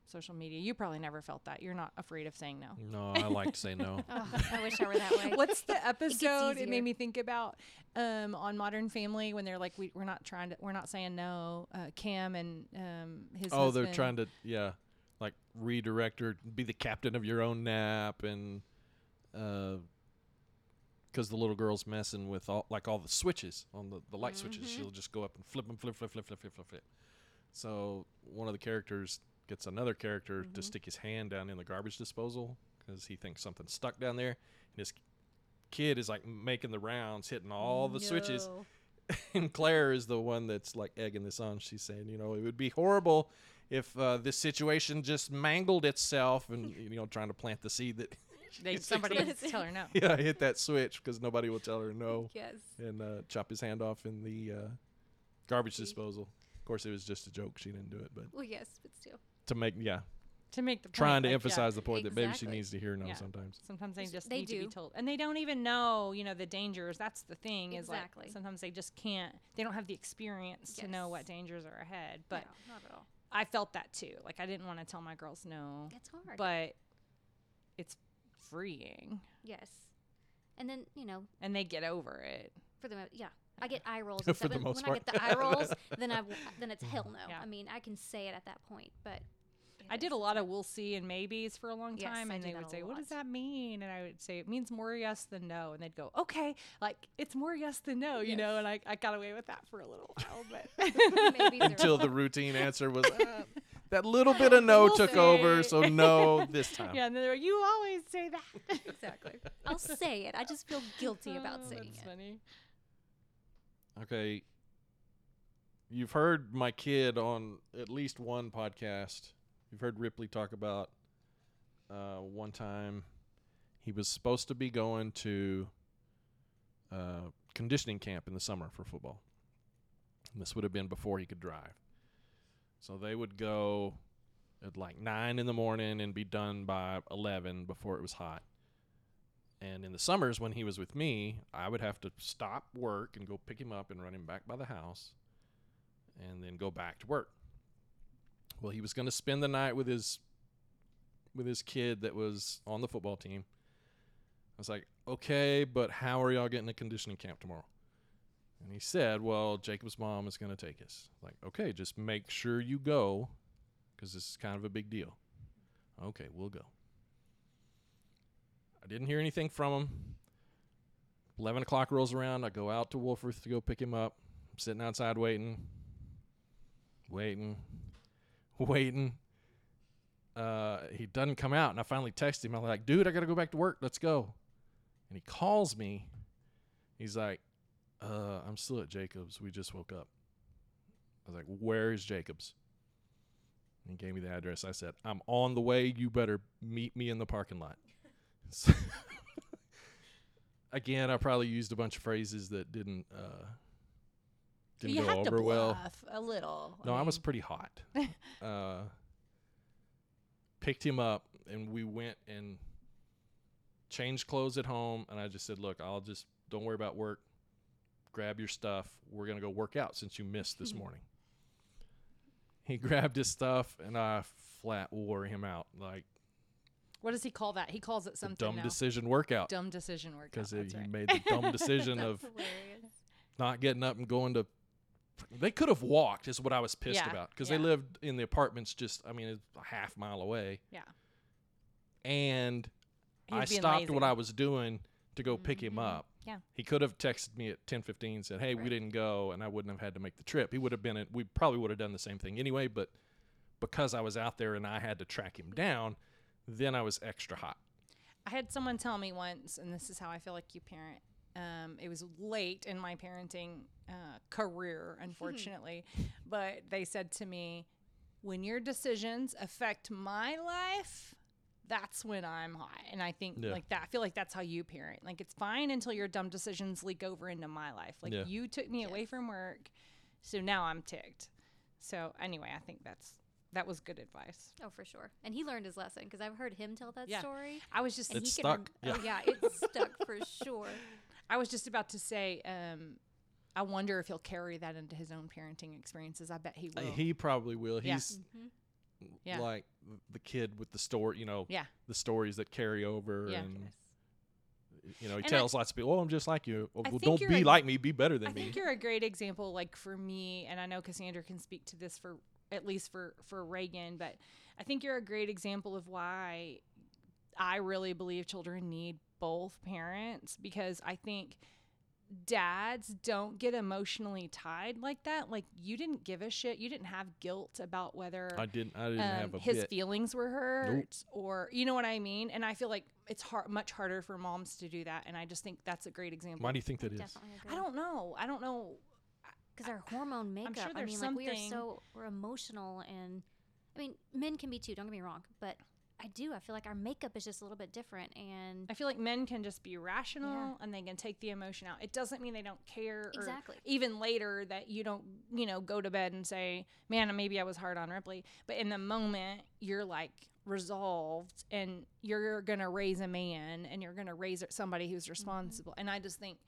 social media. You probably never felt that. You're not afraid of saying no. No, I like to say no. oh, I wish I were that way. What's the episode it, easier. made me think about um, on Modern Family when they're like, we, we're not trying to, we're not saying no. Uh, Cam and um, his oh, they're trying to yeah, like redirect her, be the captain of your own nap, and because the little girl's messing with all like all the switches on the the light switches, Mm-hmm. she'll just go up and flip them, flip, flip, flip, flip, flip, flip, flip. So one of the characters gets another character Mm-hmm. to stick his hand down in the garbage disposal because he thinks something's stuck down there, and his kid is like making the rounds, hitting all the switches and Claire is the one that's like egging this on. She's saying, you know, it would be horrible if uh, this situation just mangled itself, and you know, trying to plant the seed that They, somebody needs to tell her no. yeah, hit that switch because nobody will tell her no, Yes. and uh, chop his hand off in the uh, garbage disposal. Of course, it was just a joke. She didn't do it, but Well, yes, but still. To make yeah, To make the point, trying to like, yeah. emphasize the point that maybe she needs to hear no Yeah. sometimes. Sometimes they just they need to be told, and they don't even know, you know, the dangers. That's the thing. Is Exactly. like sometimes they just can't. They don't have the experience to know what dangers are ahead. But no, not at all. I felt that too. Like I didn't want to tell my girls no, It's hard. but it's freeing, yes. And then, you know, and they get over it. for the mo- yeah, I get eye rolls. For and stuff, the and most when part. I get the eye rolls, then I then it's hell no. Yeah. I mean, I can say it at that point, but I did a lot of we'll see and maybes for a long Yes, time, I and do they would a say, "What does that mean?" And I would say, "It means more yes than no," and they'd go, "Okay, like it's more yes than no," you know. And I, I got away with that for a little while, but Maybes are- Until the routine answer was uh, that little bit of no We'll took see. over, so no this time. yeah, and then they're like, "You always say that." exactly. I'll say it. I just feel guilty about Oh, saying that's it. funny. Okay. You've heard my kid on at least one podcast. You've heard Ripley talk about uh, one time he was supposed to be going to uh, conditioning camp in the summer for football. And this would have been before he could drive. So they would go at like 9 in the morning and be done by 11 before it was hot. And in the summers, when he was with me, I would have to stop work and go pick him up and run him back by the house and then go back to work. Well, he was going to spend the night with his with his kid that was on the football team. I was like, "Okay, but how are y'all getting to conditioning camp tomorrow?" And he said, "Well, Jacob's mom is going to take us." Like, "Okay, just make sure you go cuz this is kind of a big deal." Okay, we'll go. I didn't hear anything from him. 11 o'clock rolls around. I go out to Wolfforth to go pick him up. I'm sitting outside waiting, waiting, waiting. Uh, he doesn't come out, and I finally text him. I'm like, dude, I got to go back to work. Let's go. And he calls me. He's like, uh, I'm still at Jacobs. We just woke up. I was like, where is Jacobs? And he gave me the address. I said, I'm on the way. You better meet me in the parking lot. So- Again, I probably used a bunch of phrases that didn't uh, didn't you go have over to well. bluff a little. No, I was pretty hot. uh, picked him up, and we went and changed clothes at home. And I just said, "Look, I'll just don't worry about work. Grab your stuff. We're gonna go work out since you missed this morning." He grabbed his stuff, and I flat wore him out like What does he call that? He calls it something dumb now. decision workout dumb decision workout. because he right. made the dumb decision of hilarious. not getting up and going to. They could have walked, is what I was pissed Yeah, about, because yeah. they lived in the apartments just, I mean, it's a half mile away. Yeah. And I stopped what. I was doing to go pick him Mhm. up. Yeah. He could have texted me at ten fifteen, said, "Hey, we didn't go," and I wouldn't have had to make the trip. He would have been. At, we probably would have done the same thing anyway, but because I was out there and I had to track him down, then I was extra hot. I had someone tell me once, and this is how I feel like you parent. Um, it was late in my parenting uh, career, unfortunately, but they said to me, "When your decisions affect my life, that's when I'm hot." And I think Yeah. like that. I feel like that's how you parent. Like it's fine until your dumb decisions leak over into my life. Like Yeah. you took me away from work, so now I'm ticked. So anyway, I think that's that was good advice. Oh, for sure. And he learned his lesson because I've heard him tell that Yeah. story. I was just And It's he can stuck. Oh, yeah, it's stuck for sure. I was just about to say, um, I wonder if he'll carry that into his own parenting experiences. I bet he Uh, will. He probably will. Yeah. He's hmm Yeah. like the kid with the story, you know, yeah. the stories that carry over Yeah. and you know, he And I- tells lots of people, "Oh, I'm just like you." Oh, well, don't be a- like me. Be better than I me. I think you're a great example, like for me, and I know Cassandra can speak to this for at least for for Reagan, but I think you're a great example of why I really believe children need both parents because I think dads don't get emotionally tied like that. Like you didn't give a shit. You didn't have guilt about whether I didn't. I didn't um, have a his bit. feelings were hurt or you know what I mean. And I feel like it's hard, much harder for moms to do that. And I just think that's a great example. Why do you think that is? Definitely agree. I don't know. I don't know. because our hormone makeup. sure I there's mean, like we are so we're emotional, and I mean, men can be too. Don't get me wrong, but I do. I feel like our makeup is just a little bit different, and I feel like men can just be rational and they can take the emotion out. It doesn't mean they don't care. Or Exactly. Even later that you don't, you know, go to bed and say, "Man, maybe I was hard on Ripley," but in the moment you're like resolved and you're gonna raise a man and you're gonna raise somebody who's responsible. And I just think,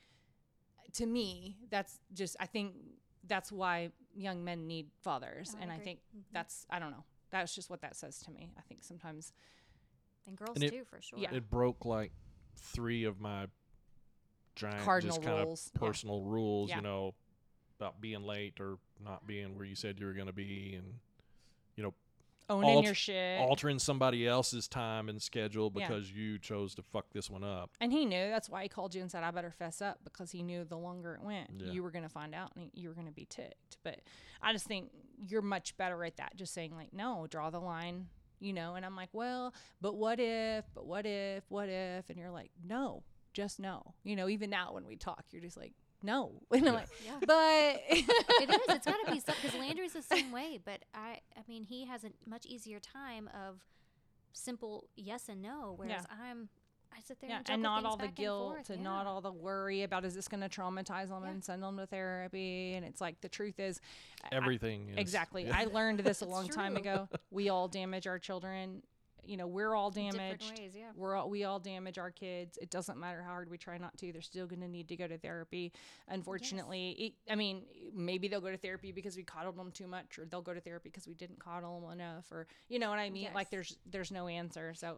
to me, that's just I think that's why young men need fathers, I and I think Mhm. that's I don't know. That's just what that says to me. I think sometimes and girls And it- too, for sure. Yeah. It broke like three of my giant Cardinal just kind rules, of yeah. personal rules, Yeah. you know, about being late or not being where you said you were going to be and you know owning alt- your shit. altering somebody else's time and schedule Yeah. because you chose to fuck this one up. And he knew that's why he called you and said, "I better fess up," because he knew the longer it went, Yeah. you were gonna find out and you were gonna be ticked. But I just think you're much better at that, just saying like, "No, draw the line," you know. And I'm like, "Well, but what if? But what if? What if?" And you're like, "No, just no." You know, even now when we talk, you're just like, "No," and I'm like, Yeah. "But it is. It's got to be because Landry's the same way. But I, I mean, he has a much easier time of simple yes and no, whereas I'm, I sit there Yeah, and, and juggle not all the back and guilt and yeah. not all the worry about is this going to traumatize them Yeah. and send them to therapy. And it's like the truth is, I- Everything is exactly. yeah. I learned this a It's long time ago. We all damage our children. You know, we're all damaged. ways, yeah. We're all, we all damage our kids. It doesn't matter how hard we try not to. They're still going to need to go to therapy. Unfortunately, it, I mean, maybe they'll go to therapy because we coddled them too much, or they'll go to therapy because we didn't coddle them enough, or you know what I mean. Like there's there's no answer. So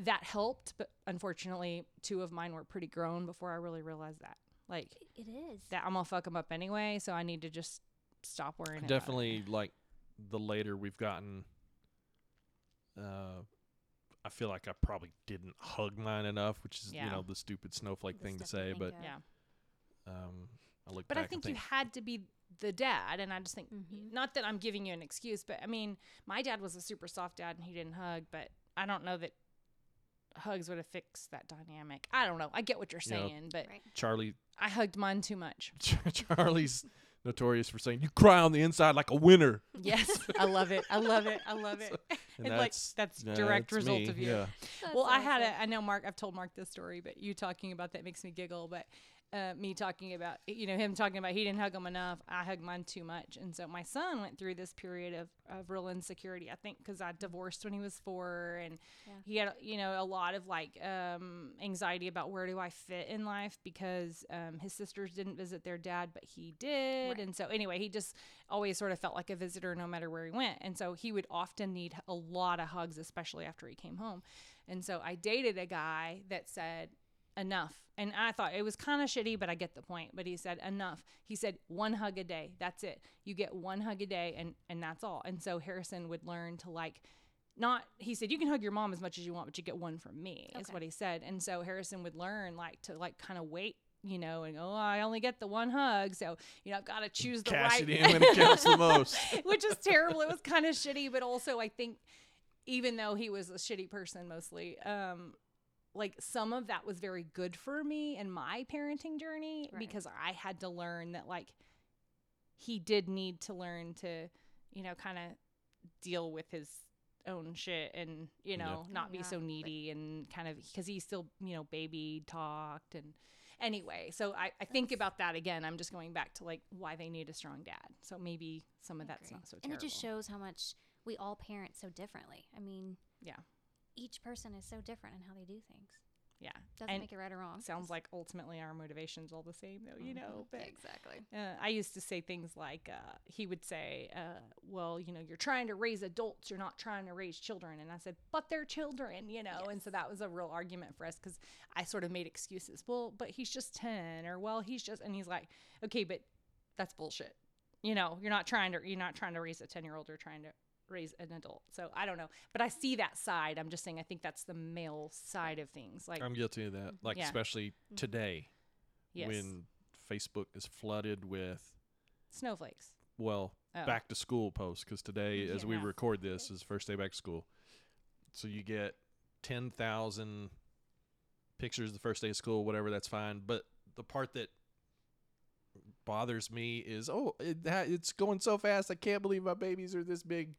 that helped, but unfortunately, two of mine were pretty grown before I really realized that. Like It is. that, I'm gonna fuck them up anyway. So I need to just stop worrying. about it. definitely like the later we've gotten uh I feel like I probably didn't hug mine enough, which is Yeah. you know the stupid snowflake The thing to say, think but. Yeah. um I look But back I think and you had to be the dad, and I just think Mhm. not that I'm giving you an excuse, but I mean, my dad was a super soft dad, and he didn't hug. But I don't know that hugs would have fixed that dynamic. I don't know. I get what you're Yeah. saying, but Right. Charlie I hugged mine too much. Charlie's notorious for saying you cry on the inside like a winner. Yes, I love it. I love it. I love it. And And like that's that's yeah, direct that's result me, of you. Yeah. well, That's I had awesome. a. I know Mark. I've told Mark this story, but you talking about that makes me giggle. But uh, me talking about you know him talking about he didn't hug him enough. I hugged mine too much, and so my son went through this period of, of real insecurity. I think because I divorced when he was four, and Yeah. he had you know a lot of like um, anxiety about where do I fit in life because um, his sisters didn't visit their dad, but he did, Right. and so anyway, he just always sort of felt like a visitor no matter where he went, and so he would often need a lot of hugs, especially after he came home. And so I dated a guy that said, enough. And I thought it was kind of shitty, but I get the point. But he said, enough. He said, one hug a day. That's it. You get one hug a day, and, and that's all. And so Harrison would learn to like, not, he said, you can hug your mom as much as you want, but you get one from me, is what he said. And so Harrison would learn like to like kind of wait. You know, and oh, I only get the one hug, so you know I've got to choose the Cash right. it in when it counts the most. which is terrible. It was kind of shitty, but also I think even though he was a shitty person mostly, um, like some of that was very good for me in my parenting journey Right. because I had to learn that like he did need to learn to, you know, kind of deal with his own shit and you Yeah. know not be Yeah, so but- needy and kind of because he still you know baby talked and anyway so I, I think about that again i'm just going back to like why they need a strong dad so maybe some of I that's agree. not so And it just shows how much we all parent so differently. I mean, Yeah. Each person is so different in how they do things. yeah Doesn't and make it right or wrong. sounds like ultimately our motivation's all the same though you know but exactly. Uh, I used to say things like, uh, he would say, uh, well, you know, you're trying to raise adults, you're not trying to raise children. And I said, but they're children, you know? And so that was a real argument for us because I sort of made excuses. Well, but he's just 10, or well, he's just, and he's like, okay, but that's bullshit. You know, you're not trying to, you're not trying to raise a 10 year old, you're trying to raise an adult. So I don't know. But I see that side. I'm just saying, I think that's the male side of things. Like, I'm guilty of that. Like Yeah. especially mm-hmm. today yes, when Facebook is flooded with snowflakes. well Oh. back to school posts because today as we record this is first day back to school. So you get ten thousand pictures the first day of school, whatever. That's fine. But the part that bothers me is oh it, it's going so fast. I can't believe my babies are this big.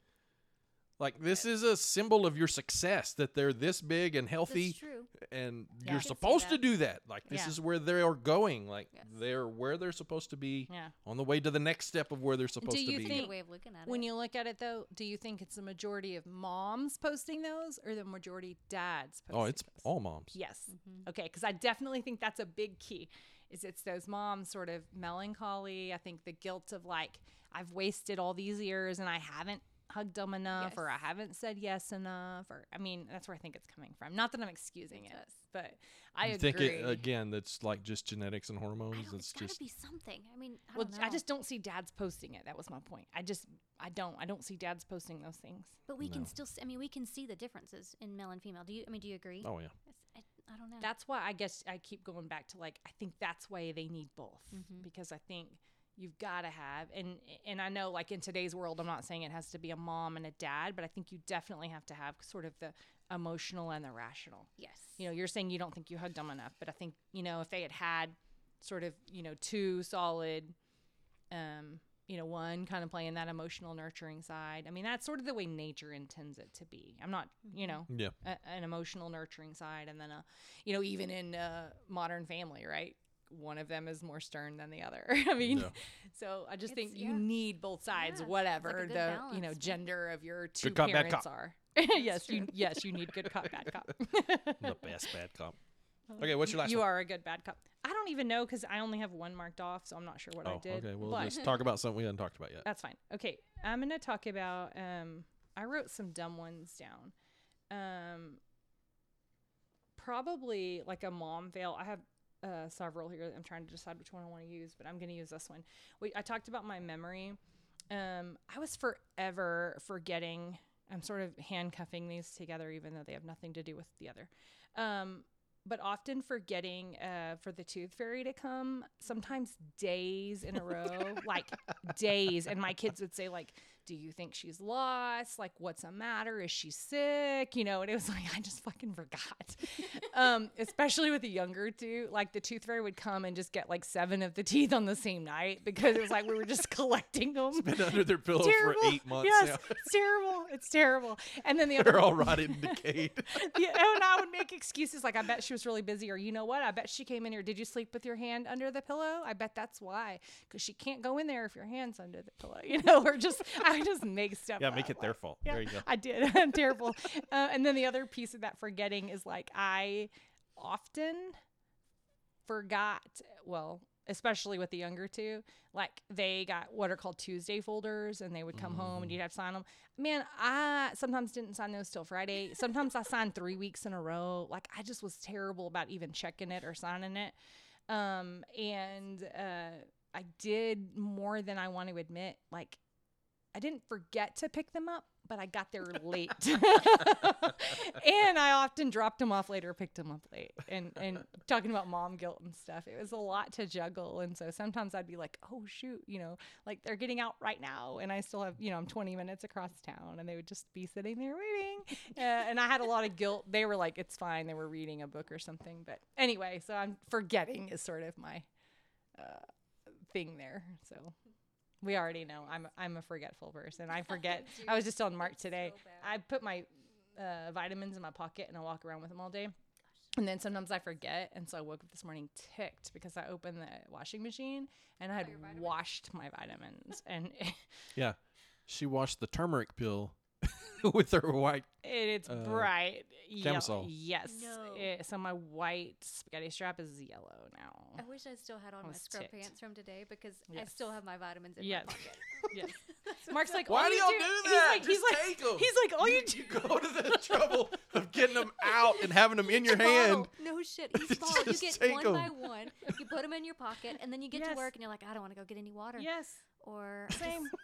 Like this is a symbol of your success that they're this big and healthy That's true. and Yeah. You're supposed to do that. Like this Yeah. is where they are going. Like Yes. they're where they're supposed to be Yeah. on the way to the next step of where they're supposed you to be. That's a think- way of looking at When it. you look at it though, do you think it's the majority of moms posting those or the majority dads posting oh, it's those? all moms. Yes. Mhm. Okay, cuz I definitely think that's a big key. Is it's those moms sort of melancholy, I think the guilt of like I've wasted all these years and I haven't hugged them enough or I haven't said yes enough or I mean that's where I think it's coming from. Not that I'm excusing it, does. but I you agree. think it again? That's like just genetics and I hormones. don't, It's it's got just to be something. I mean, I well, don't know. I just don't see dads posting it. That was my point. I just I don't I don't see dads posting those things. But we No. can still. I mean, we can see the differences in male and female. Do you? I mean, do you agree? oh yeah. I, I don't know. That's why I guess I keep going back to like I think that's why they need both Mhm. because I think you've got to have and and I know like in today's world I'm not saying it has to be a mom and a dad but I think you definitely have to have sort of the emotional and the rational. yes. You know, you're saying you don't think you hugged them enough, but I think you know if they had had sort of you know two solid, um, you know, one kind of playing that emotional nurturing side. I mean, that's sort of the way nature intends it to be. I'm not, you know, Yeah. a, an emotional nurturing side and then a you know even in uh, modern family right one of them is more stern than the other i mean Yeah. so i just It's- think you yeah. need both sides Yeah, it's like a whatever the you know gender of your two Good cop, bad parents are yes you yes you need good cop bad cop the best bad cop. Okay, what's your last you one? are a good bad cop i don't even know because i only have one marked off so i'm not sure what i oh, did okay. We'll but just talk about something we haven't talked about yet. that's fine. Okay, I'm gonna talk about. Um, I wrote some dumb ones down. Um, probably like a mom fail. I have uh, several here. I'm trying to decide which one I want to use, but I'm gonna use this one. We, I talked about my memory. Um, I was forever forgetting. I'm sort of handcuffing these together, even though they have nothing to do with the other. Um, but often forgetting uh, for the tooth fairy to come, sometimes days in a row, like days. And my kids would say, like, do you think she's lost? Like, what's the matter? Is she sick? You know, and it was like, I just fucking forgot. um, especially with the younger two, like the tooth fairy would come and just get like seven of the teeth on the same night because it was like we were just collecting them. Been under their pillow terrible. for eight months Yes, now. it's terrible. It's terrible. And then the other They're all rotted and decayed. yeah, and I would make excuses like I bet she was really busy, or you know what? I bet she came in here. Did you sleep with your hand under the pillow? I bet that's why, because she can't go in there if your hand's under the pillow, you know, or just I just make stuff. yeah, make up, it their fault. Yeah, There you go. I did. I'm terrible. Uh, and then the other piece of that forgetting is like I often forgot. Well, especially with the younger two, like they got what are called Tuesday folders, and they would come home and you'd have to sign them. Man, I sometimes didn't sign those till Friday. Sometimes I signed three weeks in a row. Like I just was terrible about even checking it or signing it. Um, and uh, I did more than I want to admit. Like I didn't forget to pick them up, but I got there late. and I often dropped them off later, picked them up late. And and talking about mom guilt and stuff, it was a lot to juggle. And so sometimes I'd be like, "Oh shoot, you know, like they're getting out right now and I still have, you know, I'm 20 minutes across town and they would just be sitting there waiting." Uh, and I had a lot of guilt. They were like, "It's fine. They were reading a book or something." But anyway, so I'm forgetting is sort of my uh, thing there. So we already know I'm I'm a forgetful person. I forget. I was just on Mark today. I put my uh, vitamins in my pocket and I walk around with them all day. And then sometimes I forget, and so I woke up this morning ticked because I opened the washing machine and I had washed my vitamins, and Yeah. She washed the turmeric pill with her white. it's Uh, bright yellow. Camisole. Yes, No. Eh, so my white spaghetti strap is yellow now. I wish I still had on my scrub ticked. pants from today because I still have my vitamins in Yes. my pocket. yes. Mark's like, Why do you y'all do, do He's that? like, he's Just like, take 'em. he's like, all you do. You go to the trouble of getting them out and having them in your Each hand. bottle. No shit. Each bottle. You Just get take one 'em. by one. You put them in your pocket, and then you get Yes. to work, and you're like, I don't want to go get any water. Yes, Or I same. just-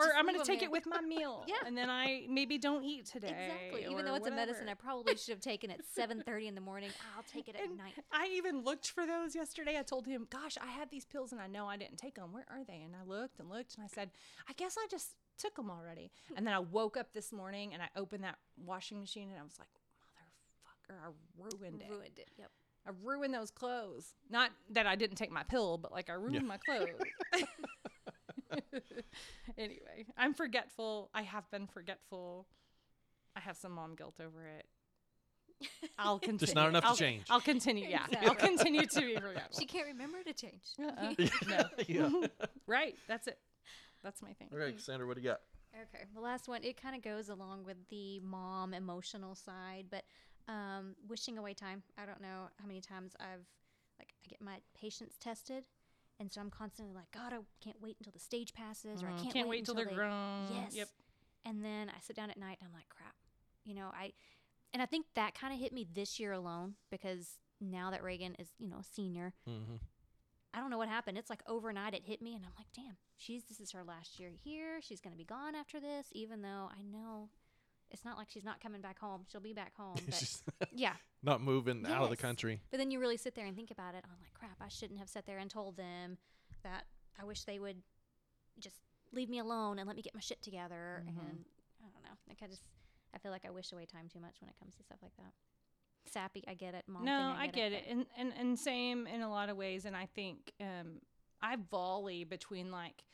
or just I'm going to take there. it with my meal. Yeah. and then I maybe don't eat today. Exactly. Even though it's a medicine, I probably should have taken it 7:30 in the morning. I'll take it at And night. I even looked for those yesterday. I told him, "Gosh, I had these pills and I know I didn't take them. Where are they?" And I looked and looked and I said, "I guess I just took them already." Hmm. And then I woke up this morning and I opened that washing machine and I was like, "Motherfucker, I ruined it. Ruined it. Yep. I ruined those clothes. Not that I didn't take my pill, but like I ruined my clothes." anyway, I'm forgetful. I have been forgetful. I have some mom guilt over it. I'll continue. Just not enough to I'll, change. I'll continue. Yeah, I'll continue to be forgetful. She can't remember to change. Uh-uh. Yeah. yeah. right. That's it. That's my thing. Okay, Cassandra, what do you got? Okay, the last one it kind of goes along with the mom emotional side, but um, wishing away time. I don't know how many times I've like I get my patience tested, and so I'm constantly like, God, I can't wait until the stage passes, or I Mm, can't, can't wait until till they're they-" grown. Yes. Yep. And then I sit down at night and I'm like, crap. You know, I and I think that kind of hit me this year alone because now that Reagan is, you know, a senior, Mm-hmm. I don't know what happened. It's like overnight it hit me and I'm like, damn, she's this is her last year here. She's gonna be gone after this, even though I know it's not like she's not coming back home. She'll be back home. But She's yeah. not moving out of the country. But then you really sit there and think about it. I'm like, crap, I shouldn't have sat there and told them that I wish they would just leave me alone and let me get my shit together. Mhm. And I don't know. Like, I just, I feel like I wish away time too much when it comes to stuff like that. Sappy, I get it. Mom no, thing, I get it, but- and, and and same in a lot of ways. And I think um, I volley between like,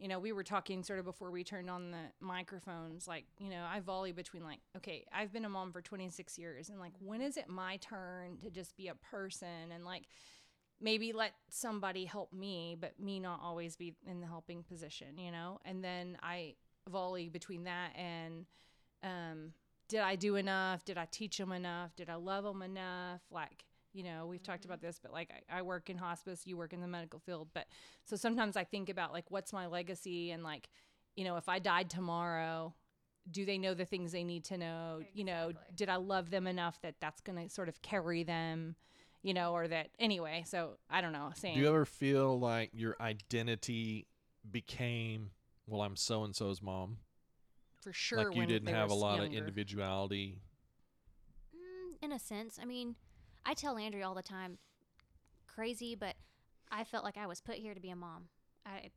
you know, we were talking sort of before we turned on the microphones. Like, you know, I volley between like, okay, I've been a mom for 26 years, and like, when is it my turn to just be a person and like maybe let somebody help me, but me not always be in the helping position, you know? And then I volley between that and um, did I do enough? Did I teach them enough? Did I love them enough? Like, you know, we've talked about this, but like I, I work in hospice, you work in the medical field. But so sometimes I think about like, what's my legacy? And like, you know, if I died tomorrow, do they know the things they need to know? You know, did I love them enough that that's going to sort of carry them? You know, or that anyway. So I don't know. Saying Do you ever feel like your identity became, well, I'm so and so's mom? for sure like you when didn't have a were lot of individuality. Mm, in a sense. I mean, I tell Andrea all the time, crazy, but I felt like I was put here to be a mom. I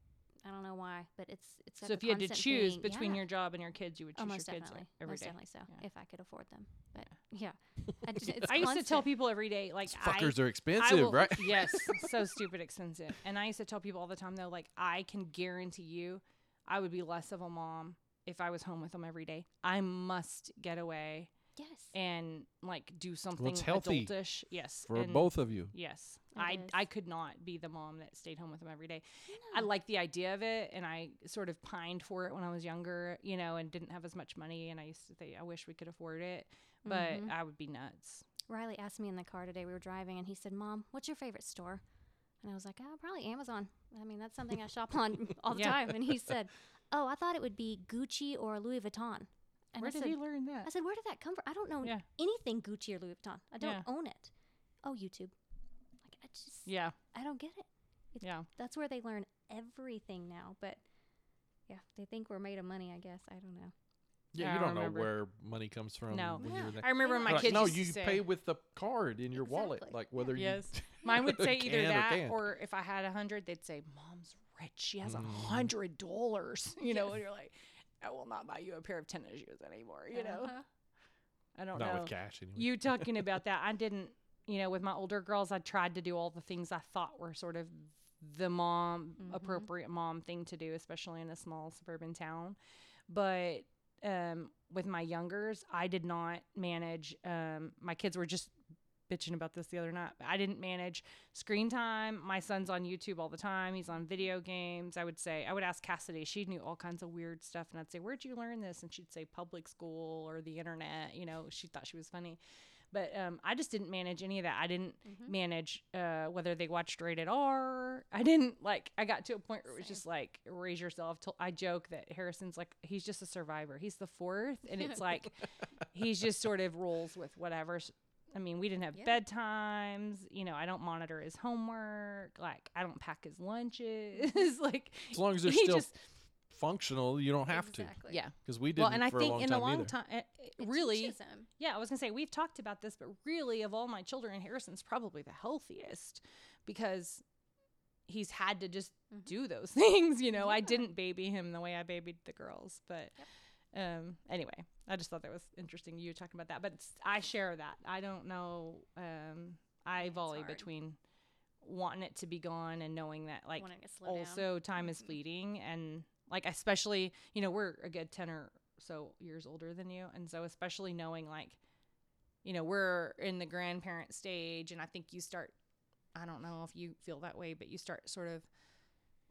I don't know why, but it's it's So if you had to choose thing. between Yeah. your job and your kids, you would choose Oh, your most kids uh, definitely, every most day. definitely so. Yeah. If I could afford them, but yeah, I, just, it's I used to tell people every day, like These I, fuckers are expensive, will- right? yes, so stupid expensive. And I used to tell people all the time though, like I can guarantee you, I would be less of a mom if I was home with them every day. I must get away Yes, and like do something it's healthy adultish. Yes, For and- both of you. Yes, It I is. I could not be the mom that stayed home with them every day. I like the idea of it, and I sort of pined for it when I was younger, you know, and didn't have as much money. And I used to think I wish we could afford it, but Mhm. I would be nuts. Riley asked me in the car today. We were driving, and he said, "Mom, what's your favorite store?" And I was like, "Oh, probably Amazon. I mean, that's something I shop on all the Yeah. time." And he said, "Oh, I thought it would be Gucci or Louis Vuitton." And Where I did said, he learn that? I said, "Where did that come from? I don't know Yeah. anything Gucci or Louis Vuitton. I don't Yeah. own it." Oh, YouTube. Like I just, yeah, I don't get it. yeah. That's where they learn everything now. But yeah, they think we're made of money. I guess I don't know. Yeah, Yeah, you I don't know where money comes from. No. when Yeah. you're. I remember They're my like, kids. no, used you to say, pay with the card in your wallet, like whether Yes. you. Mine would say either can or that or if I had a hundred, they'd say, "Mom's rich. She has a Mhm. hundred dollars." You know, Yes. and you're like, "I will not buy you a pair of tennis shoes anymore." You know, Uh-huh. I don't know. Not know. with cash anyway. you talking about that i didn't you know with my older girls i tried to do all the things i thought were sort of the mom Mhm. appropriate mom thing to do especially in a small suburban town but um, with my youngers i did not manage um, my kids were just bitching about this the other night i didn't manage screen time. My son's on youtube all the time. He's on video games. I would say i would ask cassidy. She knew all kinds of weird stuff and i'd say where'd you learn this? And she'd say public school or the internet. You know she thought she was funny. But um, i just didn't manage any of that. I didn't Mhm. manage uh, whether they watched rated r. I didn't like i got to a point where it was Same. just like raise yourself. Till i joke that harrison's like he's just a survivor. He's the fourth and it's like he's just sort of rolls with whatever I mean, we didn't have Yeah. bedtimes. You know, I don't monitor his homework. Like, I don't pack his lunches. like, as long as they're still just functional, you don't have to. Exactly. yeah. Because we didn't Well, and I for think a long in time a long either. time, It really, teaches 'em. yeah. I was gonna say we've talked about this, but really, of all my children, Harrison's probably the healthiest because he's had to just Mhm. do those things. You know, I didn't baby him the way I babied the girls, but. Um. Anyway, I just thought that was interesting. You talking about that, but I share that. I don't know. Um. I volley between wanting it to be gone and knowing that, like, slow down. also time is Mhm. fleeting and like especially you know we're a good 10 or so years older than you and so especially knowing like you know we're in the grandparent stage and i think you start i don't know if you feel that way but you start sort of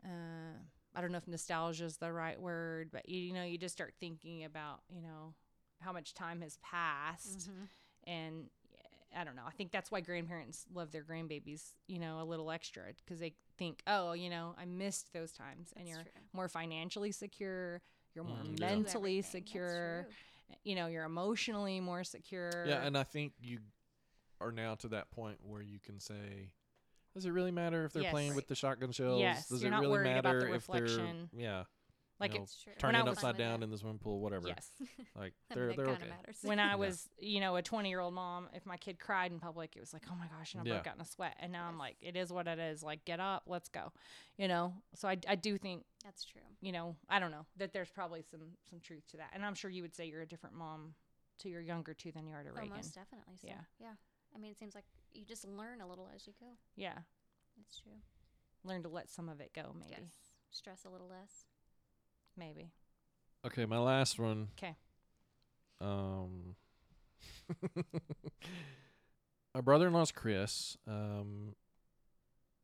uh i don't know if nostalgia is the right word but you, you know you just start thinking about you know how much time has passed Mhm. and I don't know. I think that's why grandparents love their grandbabies, you know, a little extra because they think, oh, you know, I missed those times, and That's you're true. more financially secure. You're more Mm, mentally everything. That's secure. You know, you're emotionally more secure. Yeah, and I think you are now to that point where you can say, does it really matter if they're Yes. playing with the shotgun shells? Yes, Does you're it not really worried about matter the if they're reflection. yeah, like know, it, It's true. When I was- upside down in the swimming pool, whatever. yes. Like they're they're okay. matters. when I Yeah. was, you know, a 20 year old mom, if my kid cried in public, it was like, oh my gosh, and I Yeah. broke out in a sweat. And now I'm like, it is what it is. Like, get up, let's go. You know, so I, I do think, That's true. you know, I don't know that there's probably some some truth to that. And I'm sure you would say you're a different mom to your younger two than you are to Oh, Reagan. most definitely. So. Yeah. Yeah. I mean, it seems like you just learn a little as you go. Yeah, That's true. learn to let some of it go. Maybe, Yes. Stress a little less. Maybe. Okay, my last one. Okay. Um, my brother-in-law's Chris. Um,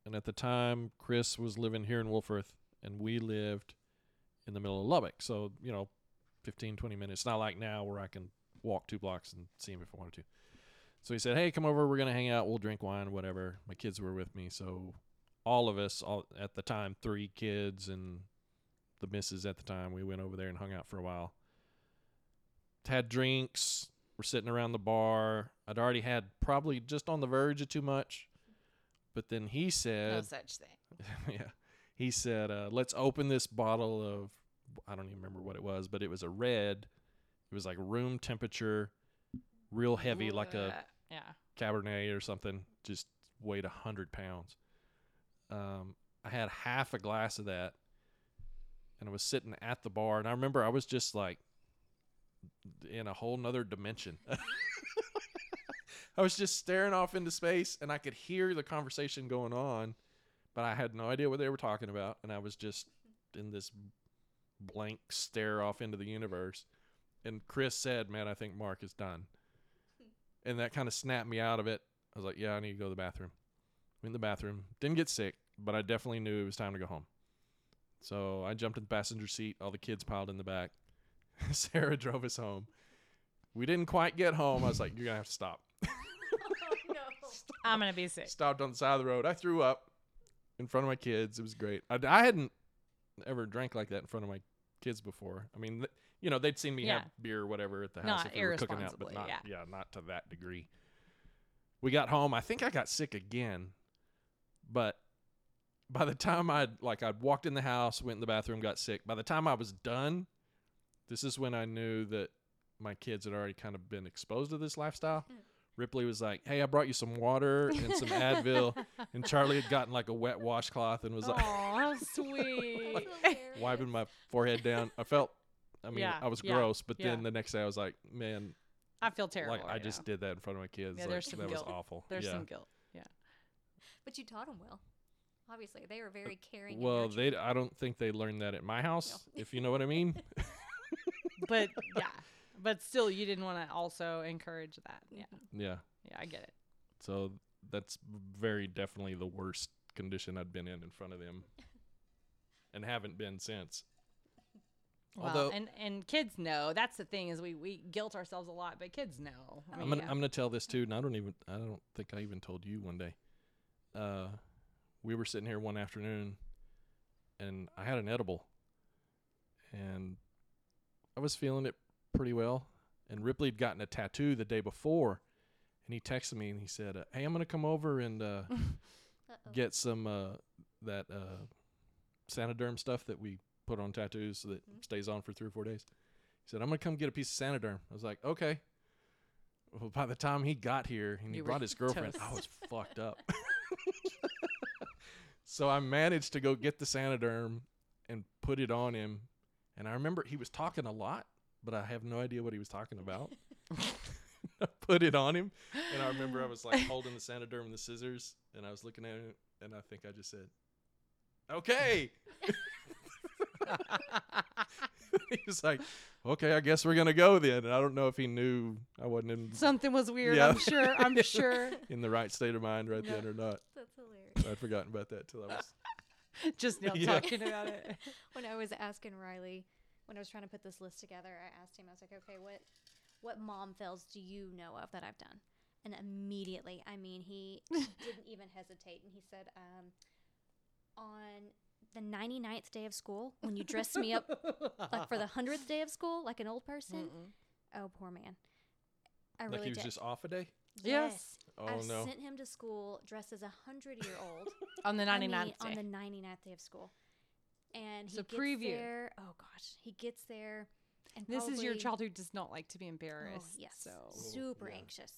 and at the time, Chris was living here in Wolfforth, and we lived in the middle of Lubbock. So you know, 15, 20 minutes. Not like now where I can walk two blocks and see him if I wanted to. So he said, "Hey, come over. We're gonna hang out. We'll drink wine, whatever." My kids were with me, so all of us, all at the time, three kids and the missus at the time, we went over there and hung out for a while. Had drinks. We're sitting around the bar. I'd already had probably just on the verge of too much, but then he No said, such thing. yeah. He said, uh, let's open this bottle of, I don't even remember what it was, but it was a red. It was like room temperature, real heavy, like a yeah. Cabernet or something, just weighed a hundred pounds. Um, I had half a glass of that, and I was sitting at the bar, and I remember I was just like in a whole nother dimension. I was just staring off into space, and I could hear the conversation going on, but I had no idea what they were talking about, and I was just in this blank stare off into the universe. And Chris said, "Man, I think Mark is done." and that kind of snapped me out of it. I was like, yeah, I need to go to the bathroom. Went in the bathroom. Didn't get sick, but I definitely knew it was time to go home. So I jumped in the passenger seat. All the kids piled in the back. Sarah drove us home. We didn't quite get home. I was like, you're going to have to stop. no. I'm gonna be sick. Stopped on the side of the road. I threw up in front of my kids. It was great. I, I hadn't ever drank like that in front of my kids before. I mean, th- you know, they'd seen me have beer or whatever at the house Not if we were cooking out, but irresponsibly, not, yeah. not to that degree. We got home. I think I got sick again, but by the time I'd like I'd walked in the house, went in the bathroom, got sick. By the time I was done, this is when I knew that my kids had already kind of been exposed to this lifestyle. Mm. Ripley was like, "Hey, I brought you some water and some Advil," and Charlie had gotten like a wet washcloth and was Oh, like how sweet. That's hilarious. wiping my forehead down. I felt, I mean, Yeah, I was yeah, gross, but yeah. then the next day I was like, man, I feel terrible. like I just now. did that in front of my kids. Yeah, like, there's some that guilt. was awful. There's yeah. some guilt. Yeah. But you taught them well. Obviously, they were very caring. Well, nurturing. they I don't think they learned that at my house, No. if you know what I mean. But yeah. But still, you didn't want to also encourage that. Yeah. yeah. Yeah, I get it. So that's very definitely the worst condition I'd been in in front of them, and haven't been since. Well, Although- and and kids know. That's the thing is we we guilt ourselves a lot, but kids know. I I'm mean, gonna yeah. I'm gonna tell this too, and I don't even I don't think I even told you one day. Uh, we were sitting here one afternoon, and I had an edible, and I was feeling it pretty well. And Ripley had gotten a tattoo the day before, and he texted me and he said, uh, "Hey, I'm gonna come over and uh, get some uh, that uh, Saniderm stuff that we put on tattoos so that Mhm. stays on for three or four days." He said, "I'm gonna come get a piece of Saniderm." I was like, "Okay." Well, by the time he got here and he You were brought his girlfriend, I was fucked up. so I managed to go get the Saniderm and put it on him. And I remember he was talking a lot, but I have no idea what he was talking about. I put it on him, and I remember I was like holding the Saniderm and the scissors, and I was looking at it, and I think I just said, "Okay." he was like, "Okay, I guess we're gonna go then." And I don't know if he knew I wasn't in Something was weird. Yeah. I'm sure. I'm sure. in the right state of mind right then or not. That's hilarious. I'd forgotten about that till I was. Just now Yeah. talking about it. when I was asking Riley, when I was trying to put this list together, I asked him, I was like, okay, what what mom fails do you know of that I've done? And immediately, I mean, he didn't even hesitate, and he said, um, on the 99th day of school when you dressed me up like for the 100th day of school like an old person. Oh, poor man. I like really he was did. just off a day. Yes. Oh I no. sent him to school dressed as a 100 year old. on the I 99th mean, day. on the 99th day of school. And he So gets preview. there. Oh gosh, he gets there. And this is your child who does not like to be Oh, embarrassed. yes, So super yeah. anxious.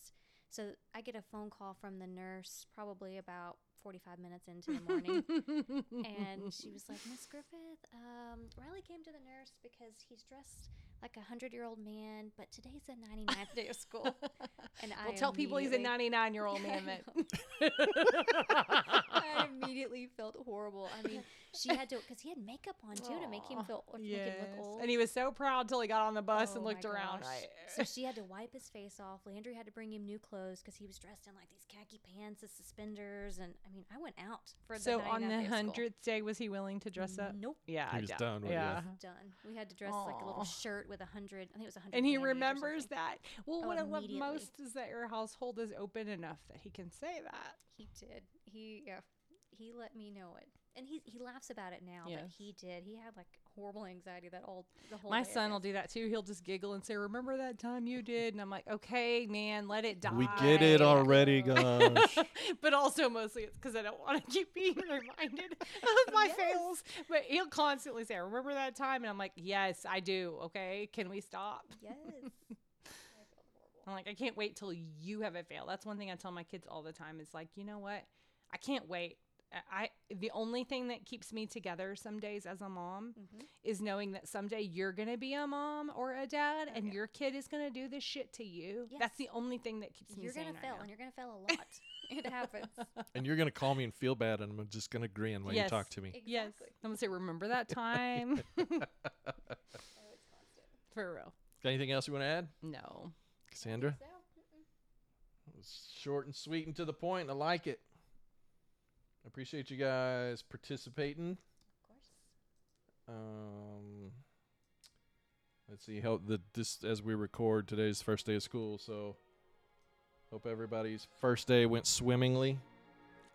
So I get a phone call from the nurse probably about 45 minutes into the morning. and she was like, Miss Griffith, um, Riley came to the nurse because he's dressed like a 100 year old man, but today's the 99th day of school. And I Well, tell people he's a 99 year old man I. I immediately felt horrible. I mean, she had to because he had makeup on too to make him feel or to make him look old. And he was so proud till he got on the bus and Oh looked around. gosh. I- So she had to wipe his face off. Landry had to bring him new clothes because he was dressed in like these khaki pants and suspenders. And I mean, I went out for the so on the 99th day of school. hundredth day, was he willing to dress up? Nope. Yeah, He I was doubt- done with it. Yeah. Done. We had to dress like a little shirt with a hundred. I think it was a hundred. And he remembers that. Well, Oh, what I love most is that your household is open enough that he can say that. He did. He yeah. He let me know it, and he he laughs about it now. But he did. He had like horrible anxiety that all the whole. My day, son will do that too. He'll just giggle and say, "Remember that time you did?" And I'm like, "Okay, man, let it die." We get it already, gosh. but also mostly it's because I don't want to keep being reminded of my Yes. fails. But he'll constantly say, "Remember that time?" And I'm like, "Yes, I do." Okay, can we stop? Yes. I'm like, I can't wait till you have a fail. That's one thing I tell my kids all the time. Is like, you know what? I can't wait. I I- the only thing that keeps me together some days as a mom Mhm. is knowing that someday you're gonna be a mom or a dad, Oh, and your kid is gonna do this shit to you. That's the only thing that keeps me You're gonna fail, now. and you're gonna fail a lot. it happens. and you're gonna call me and feel bad, and I'm just gonna grin while Yes. you talk to me. Yes, I'm gonna say, remember that time Oh, for real. Got anything else you want to add, No, Cassandra? So, mm-mm. It was short and sweet and to the point. I like it. I appreciate you guys participating. of course. Um, let's see how the this as we record today's first day of school. So hope everybody's first day went swimmingly.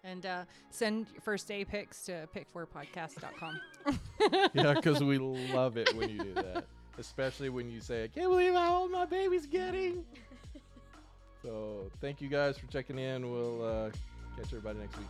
and uh, send your first day pics to pick4podcast.com. yeah, because we love it when you do that, especially when you say, "I can't believe how old my baby's getting." So thank you guys for checking in. We'll uh, catch everybody next week.